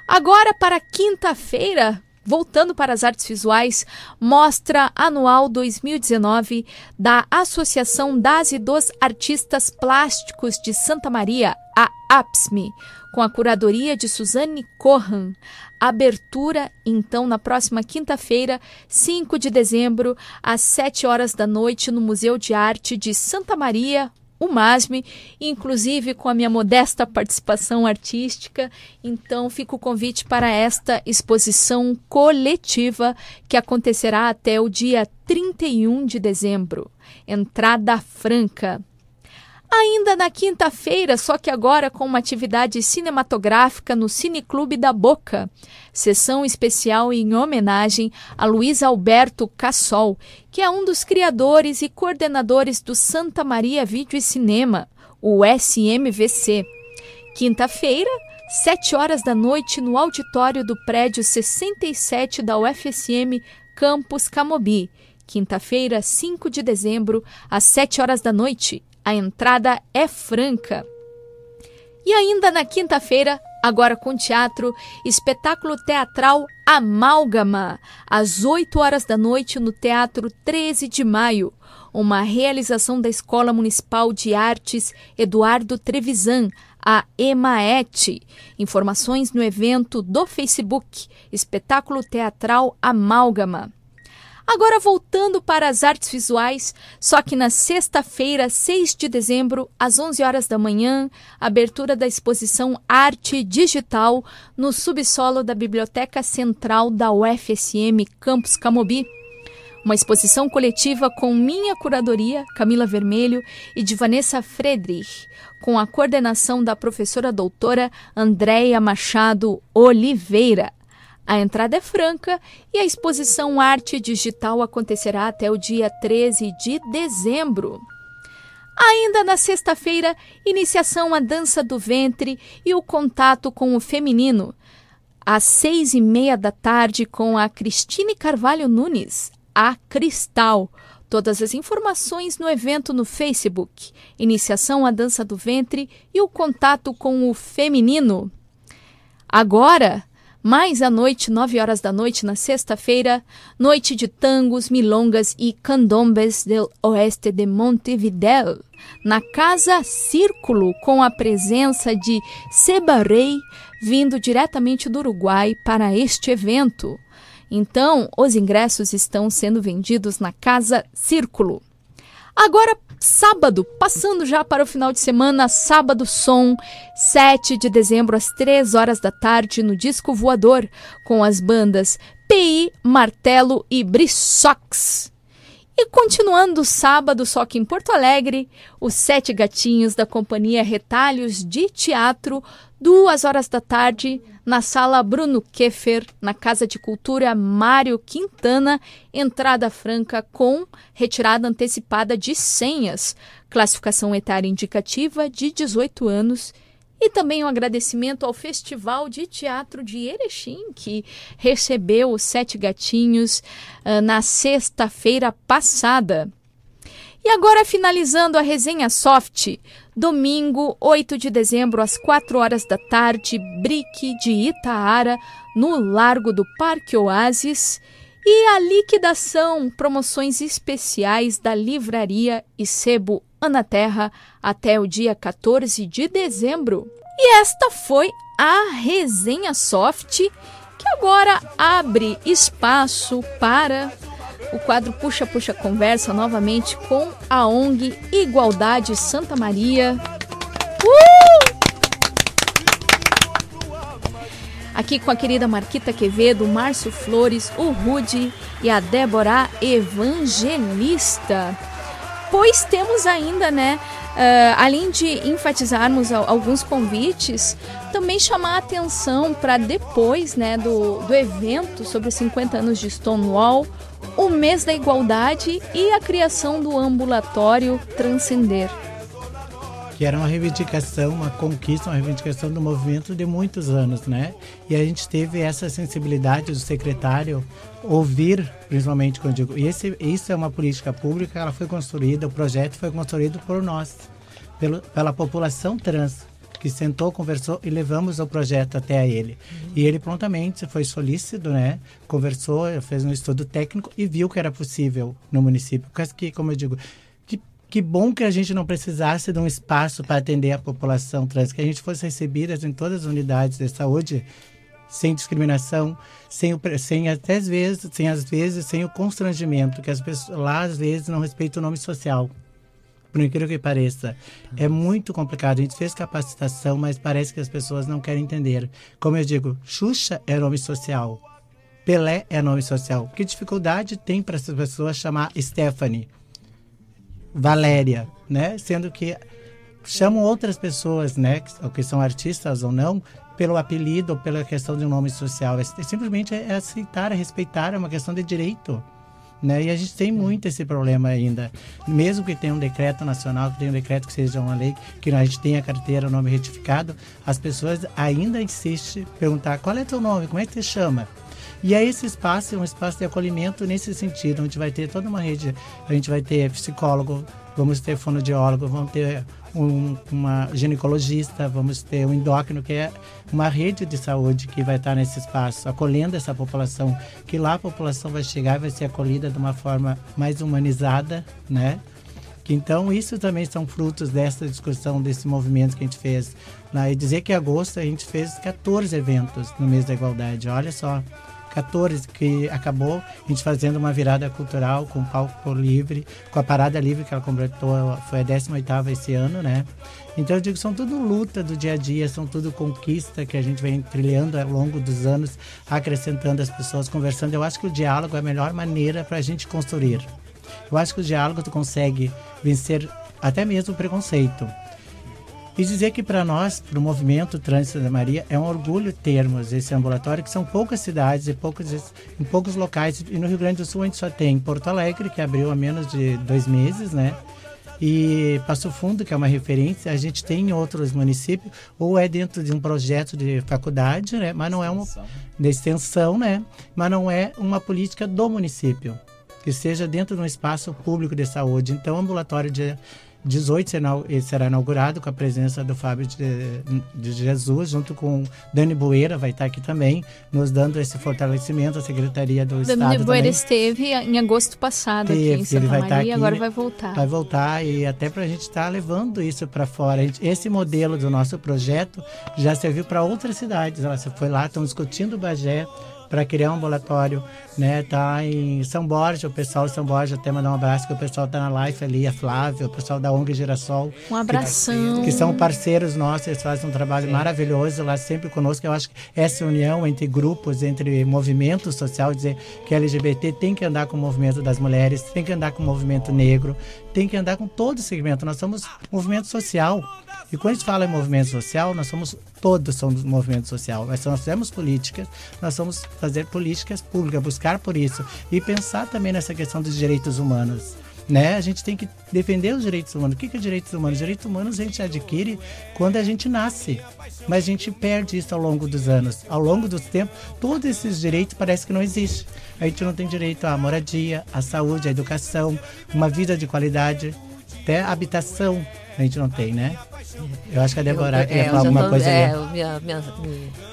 Agora para quinta-feira, voltando para as artes visuais, mostra anual 2019 da Associação das e dos Artistas Plásticos de Santa Maria, a APSME, com a curadoria de Suzane Corran. Abertura, então, na próxima quinta-feira, 5 de dezembro, às 7 horas da noite, no Museu de Arte de Santa Maria, o MASME, inclusive com a minha modesta participação artística. Então, fica o convite para esta exposição coletiva que acontecerá até o dia 31 de dezembro. Entrada franca. Ainda na quinta-feira, só que agora com uma atividade cinematográfica no Cineclube da Boca. Sessão especial em homenagem a Luiz Alberto Cassol, que é um dos criadores e coordenadores do Santa Maria Vídeo e Cinema, o SMVC. Quinta-feira, 7 horas da noite, no auditório do prédio 67 da UFSM, Campus Camobi. quinta-feira, 5 de dezembro, às 7 horas da noite. A entrada é franca. E ainda na quinta-feira, agora com teatro, espetáculo teatral Amálgama, às 8 horas da noite no Teatro 13 de Maio, uma realização da Escola Municipal de Artes Eduardo Trevisan, a EMAET. Informações no evento do Facebook, Espetáculo Teatral Amálgama. Agora voltando para as artes visuais, só que na sexta-feira, 6 de dezembro, às 11 horas da manhã, abertura da exposição Arte Digital no subsolo da Biblioteca Central da UFSM Campus Camobi. Uma exposição coletiva com minha curadoria, Camila Vermelho, e de Vanessa Friedrich, com a coordenação da professora doutora Andréia Machado Oliveira. A entrada é franca e a exposição Arte Digital acontecerá até o dia 13 de dezembro. Ainda na sexta-feira, iniciação à dança do ventre e o contato com o feminino. Às seis e meia da tarde, com a Cristine Carvalho Nunes, a Cristal. Todas as informações no evento no Facebook. Iniciação à dança do ventre e o contato com o feminino. Agora, mais à noite, 9 horas da noite, na sexta-feira, noite de tangos, milongas e candombes del oeste de Montevideo, na Casa Círculo, com a presença de Seba Rey, vindo diretamente do Uruguai para este evento. Então, os ingressos estão sendo vendidos na Casa Círculo. Agora, sábado, passando já para o final de semana, sábado som, 7 de dezembro às 3 horas da tarde no Disco Voador, com as bandas PI, Martelo e Brissox. E continuando sábado, só que em Porto Alegre, os Sete Gatinhos da companhia Retalhos de Teatro, duas horas da tarde, na sala Bruno Keffer, na Casa de Cultura Mário Quintana, entrada franca com retirada antecipada de senhas, classificação etária indicativa de 18 anos. E também um agradecimento ao Festival de Teatro de Erechim, que recebeu os Sete Gatinhos uh, na sexta-feira passada. E agora, finalizando a resenha soft, domingo, 8 de dezembro, às 4 horas da tarde, Brique de Itaara, no Largo do Parque Oasis. E a liquidação, promoções especiais da livraria e sebo Ana Terra até o dia 14 de dezembro. E esta foi a resenha soft, que agora abre espaço para o quadro Puxa Puxa Conversa novamente com a ONG Igualdade Santa Maria. Uh! Aqui com a querida Marquita Quevedo, Márcio Flores, o Rude e a Débora Evangelista. Pois temos ainda, né, uh, além de enfatizarmos alguns convites, também chamar a atenção para depois né, do, do evento sobre os 50 anos de Stonewall, o mês da igualdade e a criação do ambulatório Transcender. Que era uma reivindicação, uma conquista, uma reivindicação do movimento de muitos anos, né? E a gente teve essa sensibilidade do secretário ouvir, principalmente quando digo, esse, isso é uma política pública, ela foi construída, o projeto foi construído por nós, pelo, pela população trans que sentou, conversou e levamos o projeto até ele. Uhum. E ele prontamente foi solícito, né? Conversou, fez um estudo técnico e viu que era possível no município. Que, como eu digo, que, que bom que a gente não precisasse de um espaço para atender a população trans, que a gente fosse recebidas em todas as unidades de saúde sem discriminação, sem, o, sem até às vezes, sem às vezes, sem o constrangimento, que as pessoas lá às vezes não respeitam o nome social por incrível que pareça. É muito complicado. A gente fez capacitação, mas parece que as pessoas não querem entender. Como eu digo, Xuxa é nome social. Pelé é nome social. Que dificuldade tem para essas pessoas chamar Stephanie, Valéria, né? Sendo que chamam outras pessoas, né, que, que são artistas ou não, pelo apelido ou pela questão de um nome social. É, simplesmente é aceitar, é respeitar, é uma questão de direito. Né? E a gente tem muito esse problema ainda. Mesmo que tenha um decreto nacional, que tenha um decreto que seja uma lei, que a gente tenha carteira, o nome retificado, as pessoas ainda insistem em perguntar qual é teu nome, como é que você chama? E aí esse espaço é um espaço de acolhimento nesse sentido, onde vai ter toda uma rede, a gente vai ter psicólogo, vamos ter fonoaudiólogo, vamos ter um, uma ginecologista, vamos ter um endócrino, que é uma rede de saúde que vai estar nesse espaço, acolhendo essa população, que lá a população vai chegar e vai ser acolhida de uma forma mais humanizada, né? Então isso também são frutos dessa discussão, desse movimento que a gente fez. Né? E dizer que em agosto a gente fez 14 eventos no mês da igualdade, olha só. 14, que acabou a gente fazendo uma virada cultural com o palco livre, com a parada livre que ela completou, foi a 18 esse ano, né? Então eu digo, são tudo luta do dia a dia, são tudo conquista que a gente vem trilhando ao longo dos anos, acrescentando as pessoas, conversando. Eu acho que o diálogo é a melhor maneira para a gente construir. Eu acho que o diálogo tu consegue vencer até mesmo o preconceito. E dizer que para nós, para o movimento Trânsito da Maria, é um orgulho termos esse ambulatório, que são poucas cidades e poucos, em poucos locais. E no Rio Grande do Sul a gente só tem Porto Alegre, que abriu há menos de dois meses, né? E Passo Fundo, que é uma referência, a gente tem em outros municípios, ou é dentro de um projeto de faculdade, né? Mas não é uma de extensão, né? Mas não é uma política do município que seja dentro de um espaço público de saúde. Então, ambulatório de 18 será inaugurado com a presença do Fábio de, de, Jesus, junto com Dani Boeira, vai estar aqui também, nos dando esse fortalecimento, a Secretaria do Dani Estado Dani Boeira também. esteve em agosto passado Teve, aqui em Santa vai Maria, aqui, agora vai voltar. Vai voltar e até para a gente estar levando isso para fora. Gente, esse modelo do nosso projeto já serviu para outras cidades. Ela foi lá, estão discutindo o Bagé, para criar um ambulatório, né? Tá em São Borja, o pessoal de São Borja até mandar um abraço que o pessoal tá na live ali, a Flávia, o pessoal da ONG Girassol. Um abração. Que, que são parceiros nossos, eles fazem um trabalho Sim. maravilhoso lá sempre conosco. Eu acho que essa união entre grupos, entre movimento social, dizer que LGBT tem que andar com o movimento das mulheres, tem que andar com o movimento negro, tem que andar com todo o segmento. Nós somos movimento social. E quando a gente fala em movimento social, nós somos todos somos movimento social. Mas nós fazemos políticas, nós vamos fazer políticas públicas, buscar por isso e pensar também nessa questão dos direitos humanos. Né? A gente tem que defender os direitos humanos. O que é direitos humanos? Direitos humanos a gente adquire quando a gente nasce, mas a gente perde isso ao longo dos anos. Ao longo dos tempos, todos esses direitos parece que não existem. A gente não tem direito à moradia, à saúde, à educação, uma vida de qualidade, até habitação a gente não tem, né? Eu acho que a Débora eu, queria é, falar alguma tô, coisa é. Minha, minha, minha,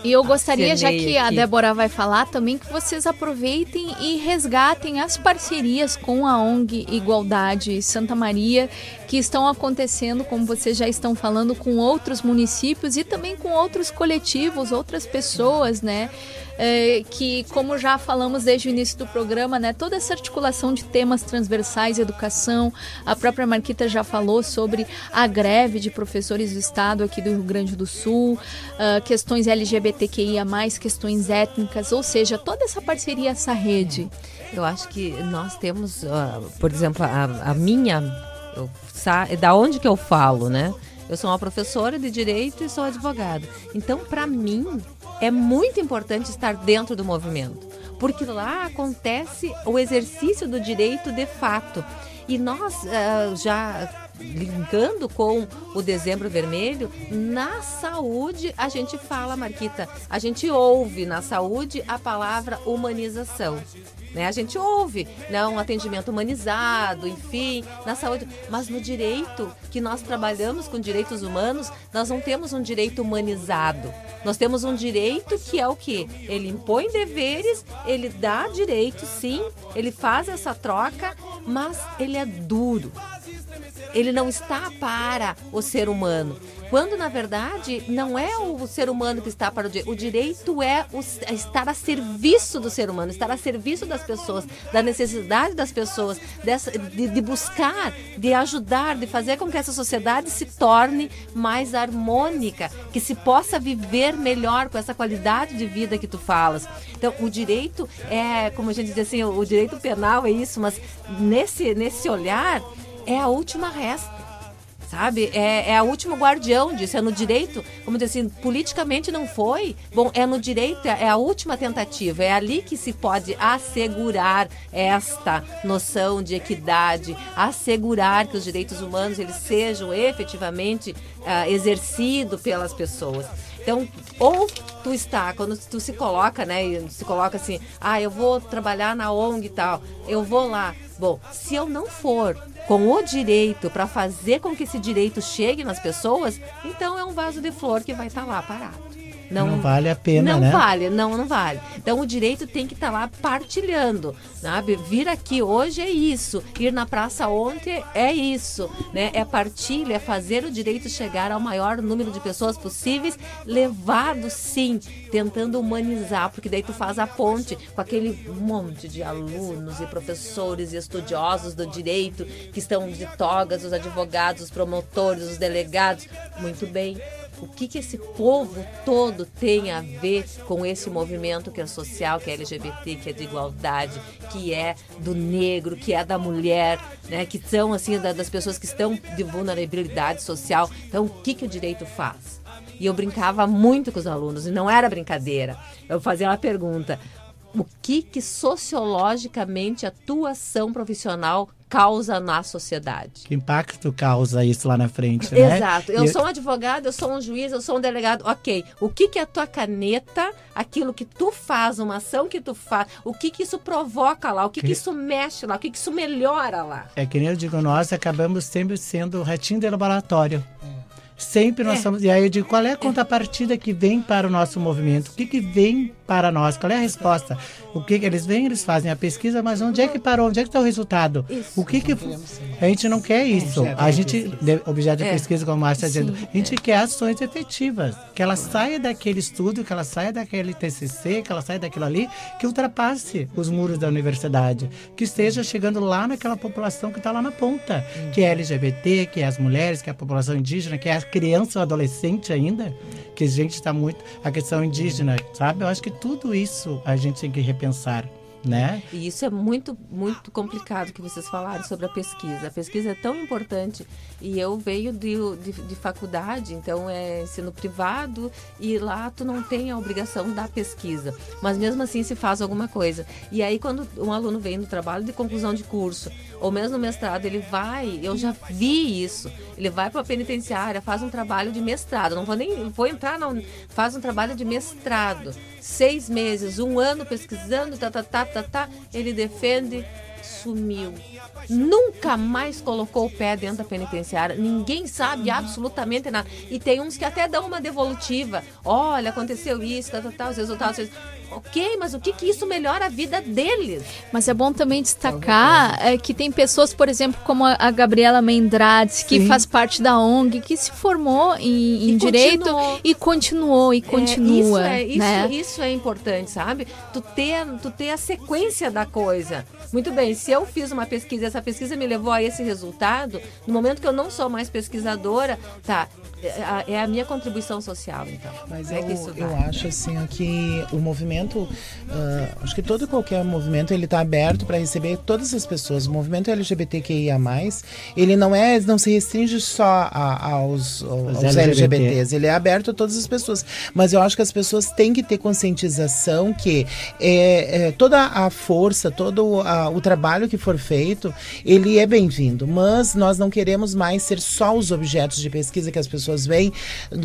e eu gostaria, já que aqui. a Débora vai falar, também que vocês aproveitem e resgatem as parcerias com a ONG Igualdade Santa Maria, que estão acontecendo, como vocês já estão falando, com outros municípios e também com outros coletivos, outras pessoas, né? É, que, como já falamos desde o início do programa, né, toda essa articulação de temas transversais, educação, a própria Marquita já falou sobre a greve de professores do Estado aqui do Rio Grande do Sul, uh, questões LGBTQIA, questões étnicas, ou seja, toda essa parceria, essa rede. Eu acho que nós temos, uh, por exemplo, a, a minha. Eu, da onde que eu falo, né? Eu sou uma professora de direito e sou advogada. Então, para mim, é muito importante estar dentro do movimento, porque lá acontece o exercício do direito de fato. E nós uh, já linkando com o Dezembro Vermelho, na saúde a gente fala, Marquita, a gente ouve na saúde a palavra humanização. Né? A gente ouve né? um atendimento humanizado, enfim, na saúde. Mas no direito, que nós trabalhamos com direitos humanos, nós não temos um direito humanizado. Nós temos um direito que é o que? Ele impõe deveres, ele dá direito, sim, ele faz essa troca, mas ele é duro. Ele não está para o ser humano. Quando, na verdade, não é o ser humano que está para o direito. O direito é, o, é estar a serviço do ser humano, estar a serviço das pessoas, da necessidade das pessoas, dessa, de, de buscar, de ajudar, de fazer com que essa sociedade se torne mais harmônica, que se possa viver melhor com essa qualidade de vida que tu falas. Então, o direito é, como a gente diz assim, o direito penal é isso, mas nesse, nesse olhar é a última resta sabe? É, é a último guardião disso, é no direito, como dizer assim, politicamente não foi, bom, é no direito, é a última tentativa, é ali que se pode assegurar esta noção de equidade, assegurar que os direitos humanos eles sejam efetivamente uh, exercidos pelas pessoas. Então, ou tu está, quando tu se coloca, né, se coloca assim, ah, eu vou trabalhar na ONG e tal, eu vou lá. Bom, se eu não for com o direito para fazer com que esse direito chegue nas pessoas, então é um vaso de flor que vai estar lá parado. Não, não, vale a pena, não né? Não vale, não, não vale. Então o direito tem que estar tá lá partilhando, sabe? Vir aqui hoje é isso, ir na praça ontem é isso, né? É partilha, é fazer o direito chegar ao maior número de pessoas possíveis, levado sim, tentando humanizar, porque daí tu faz a ponte com aquele monte de alunos e professores e estudiosos do direito que estão de togas, os advogados, os promotores, os delegados. Muito bem, o que, que esse povo todo tem a ver com esse movimento que é social, que é LGBT, que é de igualdade, que é do negro, que é da mulher, né, que são assim das pessoas que estão de vulnerabilidade social. Então, o que, que o direito faz? E eu brincava muito com os alunos, e não era brincadeira. Eu fazia uma pergunta: o que, que sociologicamente a tua ação profissional causa na sociedade. Que impacto causa isso lá na frente, né? Exato. Eu e... sou um advogado, eu sou um juiz, eu sou um delegado. Ok. O que que a tua caneta, aquilo que tu faz, uma ação que tu faz, o que que isso provoca lá, o que que, que isso mexe lá, o que que isso melhora lá? É que nem eu digo, nós acabamos sempre sendo o ratinho de laboratório. Sempre nós é. somos. E aí eu digo, qual é a contrapartida que vem para o nosso movimento? O que, que vem para nós? Qual é a resposta? O que, que eles vêm, eles fazem a pesquisa, mas onde é que parou? Onde é que está o resultado? Isso. O que que. A gente não quer isso. A gente. Objeto de é. pesquisa, como a Márcia está dizendo, a gente quer ações efetivas. Que ela saia daquele estudo, que ela saia daquele TCC, que ela saia daquilo ali, que ultrapasse os muros da universidade. Que esteja chegando lá naquela população que está lá na ponta. Que é LGBT, que é as mulheres, que é a população indígena, que é a criança ou adolescente ainda. Que a gente está muito. A questão indígena, sabe? Eu acho que tudo isso a gente tem que repensar. Né? E isso é muito, muito complicado que vocês falaram sobre a pesquisa. A pesquisa é tão importante e eu venho de, de, de, faculdade, então é ensino privado e lá tu não tem a obrigação da pesquisa, mas mesmo assim se faz alguma coisa. E aí quando um aluno vem no trabalho de conclusão de curso ou mesmo no mestrado, ele vai, eu já vi isso, ele vai para a penitenciária, faz um trabalho de mestrado, não vou nem vou entrar, não, faz um trabalho de mestrado, seis meses, um ano pesquisando, tá, tá, tá, tá, tá, ele defende, sumiu. Nunca mais colocou o pé dentro da penitenciária. Ninguém sabe absolutamente nada. E tem uns que até dão uma devolutiva. Olha, aconteceu isso, tá, tá, tá, os resultados. Ok, mas o que, que isso melhora a vida deles? Mas é bom também destacar é, que tem pessoas, por exemplo, como a, Gabriela Mendrades, que Sim. faz parte da ONG, que se formou em, em e direito continuou. e continuou e continua. É, isso, é, né? isso, isso, é importante, sabe? Tu ter, tu ter a sequência da coisa. Muito bem, se eu fiz uma pesquisa, essa pesquisa me levou a esse resultado, no momento que eu não sou mais pesquisadora, tá, é, é a minha contribuição social, então. Mas é eu, eu acho assim que o movimento, uh, acho que todo e qualquer movimento ele está aberto para receber todas as pessoas. O movimento LGBTQIA+, ele não é, não se restringe só a, aos, aos LGBT. LGBTs, ele é aberto a todas as pessoas. Mas eu acho que as pessoas têm que ter conscientização que é, é toda a força, todo a, o trabalho que for feito, ele é bem-vindo. Mas nós não queremos mais ser só os objetos de pesquisa que as pessoas pessoas vêm,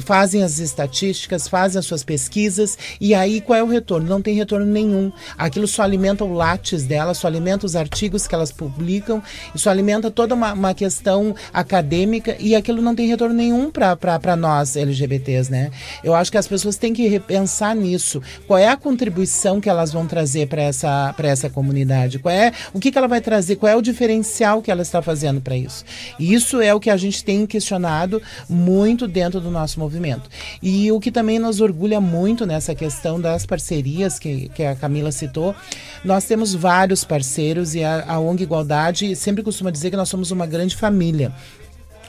fazem as estatísticas, fazem as suas pesquisas e aí qual é o retorno? Não tem retorno nenhum. Aquilo só alimenta o látis dela, só alimenta os artigos que elas publicam, só alimenta toda uma, uma questão acadêmica e aquilo não tem retorno nenhum para nós LGBTs, né? Eu acho que as pessoas têm que repensar nisso. Qual é a contribuição que elas vão trazer para essa, essa comunidade? Qual é o que, que ela vai trazer? Qual é o diferencial que ela está fazendo para isso? E isso é o que a gente tem questionado muito muito dentro do nosso movimento. E o que também nos orgulha muito nessa questão das parcerias que, que a Camila citou, nós temos vários parceiros e a, a ONG Igualdade sempre costuma dizer que nós somos uma grande família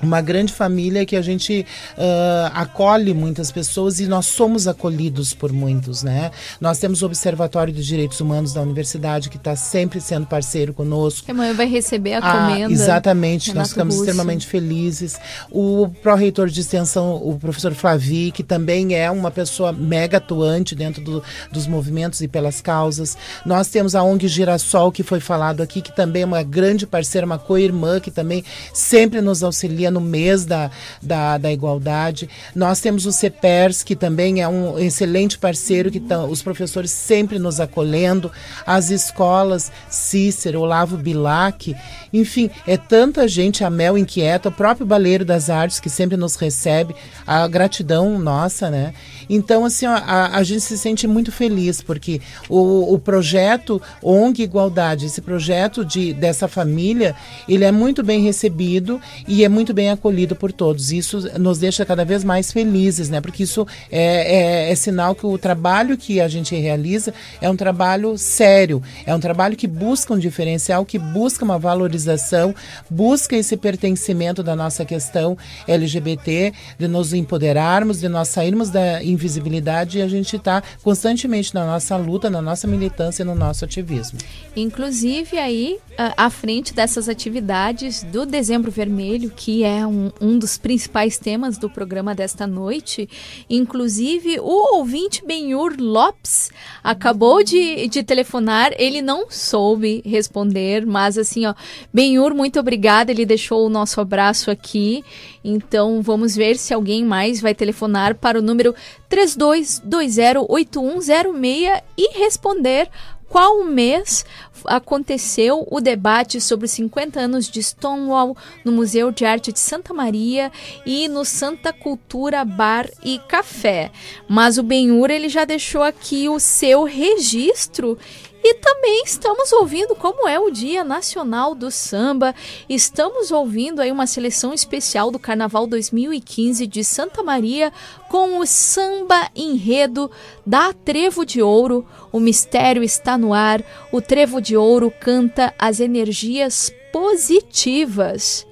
uma grande família que a gente uh, acolhe muitas pessoas e nós somos acolhidos por muitos, né? Nós temos o Observatório dos Direitos Humanos da Universidade que está sempre sendo parceiro conosco. Amanhã vai receber a ah, comenda. Exatamente, Renato nós ficamos Russo. extremamente felizes. O pró-reitor de extensão, o professor Flavi, que também é uma pessoa mega atuante dentro do, dos movimentos e pelas causas. Nós temos a ONG Girassol, que foi falado aqui, que também é uma grande parceira, uma co-irmã, que também sempre nos auxilia seria no mês da, da, da igualdade. Nós temos o CEPERS, que também é um excelente parceiro, que os professores sempre nos acolhendo, as escolas Cícero, Olavo Bilac, enfim, é tanta gente, a Mel Inquieta, o próprio Baleiro das Artes, que sempre nos recebe, a gratidão nossa, né? Então, assim, a, a gente se sente muito feliz, porque o, o projeto ONG Igualdade, esse projeto de, dessa família, ele é muito bem recebido e é muito bem acolhido por todos. Isso nos deixa cada vez mais felizes, né? Porque isso é, é, é sinal que o trabalho que a gente realiza é um trabalho sério, é um trabalho que busca um diferencial, que busca uma valorização, busca esse pertencimento da nossa questão LGBT, de nos empoderarmos, de nós sairmos da invisibilidade e a gente está constantemente na nossa luta, na nossa militância, no nosso ativismo. Inclusive aí à frente dessas atividades do Dezembro Vermelho, que é um, um dos principais temas do programa desta noite, inclusive o ouvinte Benhur Lopes acabou de, de telefonar, ele não soube responder, mas assim, ó, Benhur, muito obrigada, ele deixou o nosso abraço aqui, então vamos ver se alguém mais vai telefonar para o número 32208106 e responder qual mês aconteceu o debate sobre os 50 anos de Stonewall no Museu de Arte de Santa Maria e no Santa Cultura Bar e Café. Mas o Benhur ele já deixou aqui o seu registro e também estamos ouvindo como é o Dia Nacional do Samba. Estamos ouvindo aí uma seleção especial do Carnaval 2015 de Santa Maria com o samba enredo da Trevo de Ouro. O mistério está no ar. O Trevo de Ouro canta as energias positivas.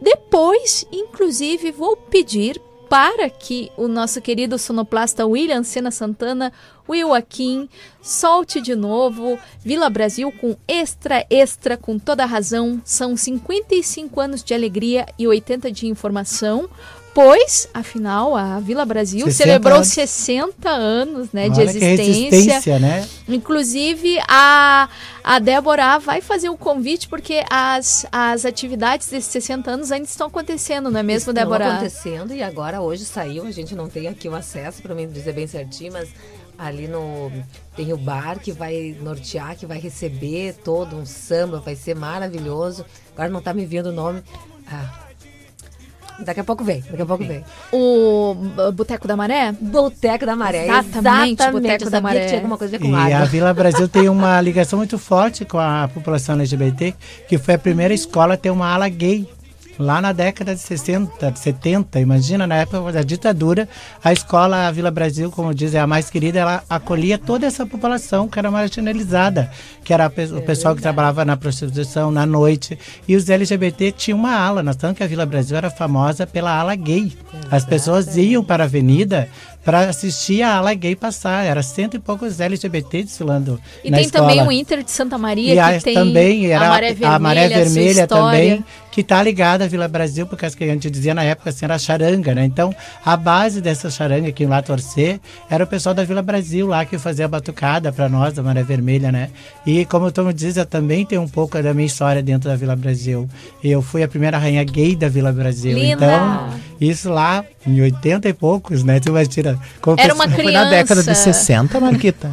Depois, inclusive, vou pedir para que o nosso querido sonoplasta William Sena Santana, Will Akin, solte de novo Vila Brasil com extra, extra, com toda a razão. São 55 anos de alegria e 80 de informação. Pois, afinal, a Vila Brasil celebrou anos. 60 anos né, de existência. né? Inclusive, a, a Débora vai fazer o um convite, porque as, as atividades desses 60 anos ainda estão acontecendo, não é mesmo, estão Débora? Estão acontecendo e agora, hoje saiu, a gente não tem aqui o acesso para mim dizer bem certinho, mas ali no tem o bar que vai nortear, que vai receber todo um samba, vai ser maravilhoso. Agora não está me vindo o nome. Ah, Daqui a pouco vem, daqui a pouco vem. O Boteco da Maré? Boteco da Maré, exatamente. exatamente Boteco da Maré. tinha alguma coisa a ver com e água. a Vila Brasil tem uma ligação muito forte com a população LGBT, que foi a primeira escola a ter uma ala gay lá na década de 60, 70, imagina, na época da ditadura, a escola a Vila Brasil, como dizem, a mais querida, ela acolhia toda essa população que era marginalizada, que era o pessoal que trabalhava na prostituição, na noite, e os LGBT tinham uma ala, tanto que a Vila Brasil era famosa pela ala gay. As pessoas iam para a avenida para assistir a ala gay passar. Era cento e poucos LGBT desfilando e na tem escola. também o Inter de Santa Maria, e a, que tem também era a Maré Vermelha, a Maré Vermelha também, que está ligada à Vila Brasil, porque as que a gente dizia na época assim, era charanga, né? Então, a base dessa charanga que lá torcer era o pessoal da Vila Brasil lá que fazia a batucada para nós, da Maré Vermelha, né? E como o Tom diz, eu também tenho um pouco da minha história dentro da Vila Brasil. Eu fui a primeira rainha gay da Vila Brasil. Linda. Então, isso lá em 80 e poucos, né? Tu Era uma Foi criança. na década de 60, Marquita.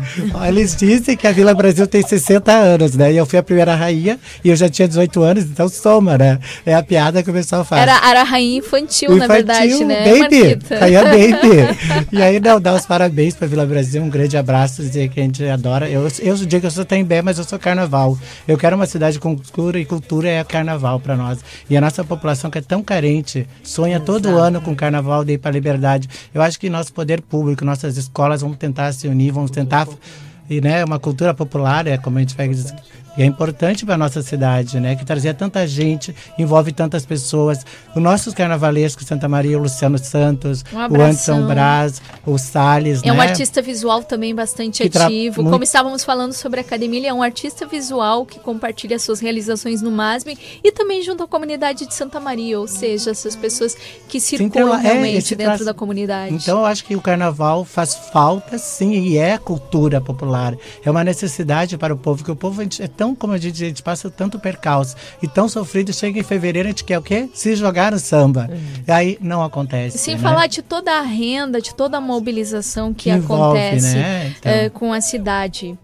Eles dizem que a Vila Brasil tem 60 anos, né? E eu fui a primeira rainha e eu já tinha 18 anos, então soma, né? É a piada que o pessoal faz. Era, era a rainha infantil, na verdade, né? Baby, rainha baby. e aí, não, dar os parabéns pra Vila Brasil, um grande abraço, dizer que a gente adora. Eu, eu digo que eu sou Tembé, mas eu sou carnaval. Eu quero uma cidade com cultura e cultura é carnaval para nós. E a nossa população que é tão carente, sonha Exato. todo ano com carnaval de ir para liberdade. Eu acho que nosso poder público, nossas escolas vão tentar se unir, vão tentar e né, uma cultura popular, é como a gente vai e é importante para a nossa cidade, né? Que trazia tanta gente, envolve tantas pessoas. Os nossos carnavalescos, Santa Maria, o Luciano Santos, Um o. Anderson Braz, o Salles, É né? um artista visual também bastante Que ativo. muito- Como estávamos falando sobre a academia, ele é um artista visual que compartilha suas realizações no MASB e também junto à comunidade de Santa Maria, ou seja, essas pessoas que circulam então, é, realmente esse dentro traz- da comunidade. Então eu acho que o carnaval faz falta sim e é cultura popular. É uma necessidade para o povo, que o povo é tão, como a gente, a gente passa tanto percalço e tão sofrido, chega em fevereiro, a gente quer o quê? Se jogar no samba. E aí não acontece. Sem né? falar de toda a renda, de toda a mobilização que, Que envolve, acontece né? Então. eh, com a cidade.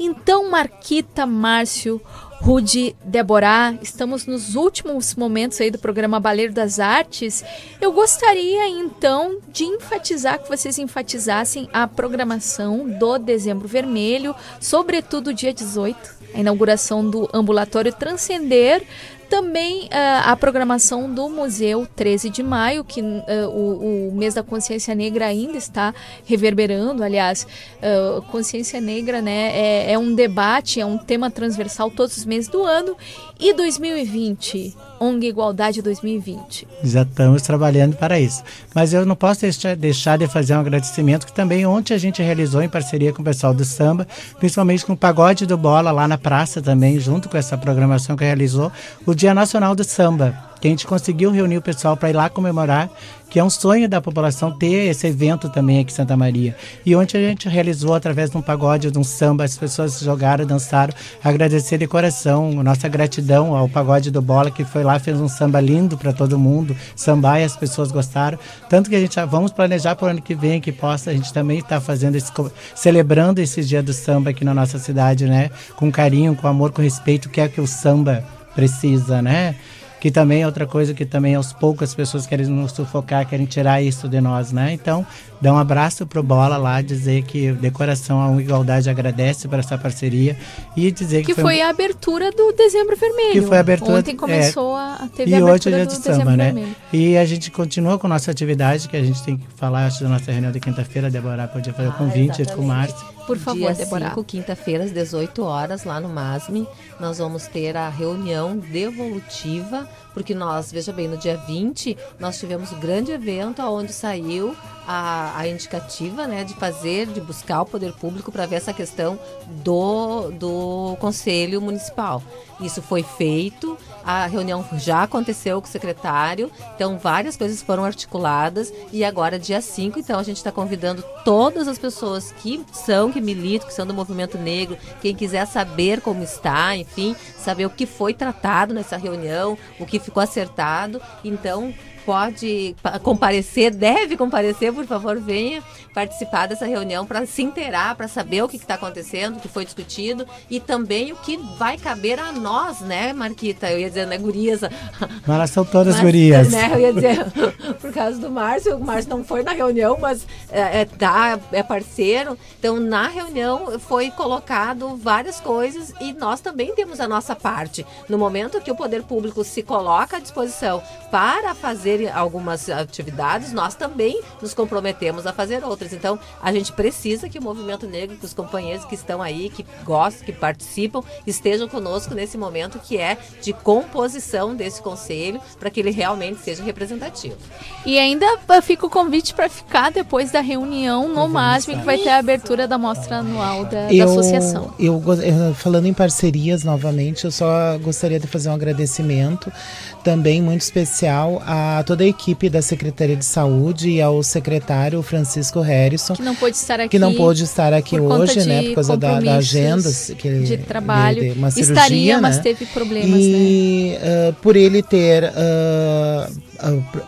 Então, Marquita, Márcio, Rude, Deborah, estamos nos últimos momentos aí do programa Baleiro das Artes. Eu gostaria então de enfatizar que vocês enfatizassem a programação do Dezembro Vermelho, sobretudo dia 18, a inauguração do ambulatório Transcender, também ah, a programação do Museu 13 de Maio, que ah, o, o mês da consciência negra ainda está reverberando. Aliás, ah, consciência negra né, é, é um debate, é um tema transversal todos os meses do ano. E 2020, ONG Igualdade 2020. Já estamos trabalhando para isso. Mas eu não posso deixar de fazer um agradecimento que também ontem a gente realizou em parceria com o pessoal do samba, principalmente com o Pagode do Bola lá na praça também, junto com essa programação que realizou, o Dia Nacional do Samba. Que a gente conseguiu reunir o pessoal para ir lá comemorar, que é um sonho da população ter esse evento também aqui em Santa Maria. E ontem a gente realizou através de um pagode, de um samba, as pessoas jogaram, dançaram, agradecer de coração, nossa gratidão ao Pagode do Bola, que foi lá, fez um samba lindo para todo mundo, sambar e as pessoas gostaram. Tanto que a gente já vamos planejar para o ano que vem que possa a gente também estar fazendo esse, celebrando esse dia do samba aqui na nossa cidade, né? Com carinho, com amor, com respeito, que é que o samba precisa, né? Que também é outra coisa que também aos poucos as pessoas querem nos sufocar, querem tirar isso de nós, né? Então, dá um abraço pro Bola lá, dizer que de coração a Igualdade agradece por essa parceria e dizer que, Que foi a abertura do Dezembro Vermelho. que foi a abertura Ontem começou é, a teve e a hoje é dia de samba, né? Vermelho. E a gente continua com nossa atividade, que a gente tem que falar acho, da nossa reunião de quinta-feira, Deborah podia fazer o convite com o Márcio. Por favor, Dia Deborah. 5, quinta-feira, às 18 horas, lá no MASME, nós vamos ter a reunião devolutiva, porque nós, veja bem, no dia 20, nós tivemos um grande evento onde saiu a, a indicativa né, de fazer, de buscar o poder público para ver essa questão do, do Conselho Municipal. Isso foi feito, a reunião já aconteceu com o secretário, então várias coisas foram articuladas e agora, dia 5, então a gente está convidando todas as pessoas que são, que militam, que são do movimento negro, quem quiser saber como está, enfim, saber o que foi tratado nessa reunião, o que ficou acertado, então pode pa- comparecer, deve comparecer, por favor, venha participar dessa reunião para se inteirar, para saber o que está acontecendo, o que foi discutido e também o que vai caber a nós, né, Marquita? Eu ia dizer, né, gurias? Mas elas são todas Mas, gurias. Né, eu ia dizer, por causa do Márcio, o Márcio não foi na reunião, mas é, é, tá, é parceiro. Então, na reunião foi colocado várias coisas e nós também temos a nossa parte. No momento que o poder público se coloca à disposição para fazer algumas atividades, nós também nos comprometemos a fazer outras. Então, a gente precisa que o movimento negro, que os companheiros que estão aí, que gostam, que participam, estejam conosco nesse momento que é de composição desse conselho, para que ele realmente seja representativo. E ainda ah, fica o convite para ficar depois da reunião no MASM, que vai ter a abertura da mostra anual da, da associação. Eu, eu, falando em parcerias novamente, eu só gostaria de fazer um agradecimento também muito especial a toda a equipe da Secretaria de Saúde e ao secretário Francisco Harrison, Que não pôde estar aqui. que não pôde estar aqui hoje, né, por causa da, da agenda que ele- de trabalho. de uma cirurgia, Estaria, mas né? teve problemas, né? e ah, por ele ter pro-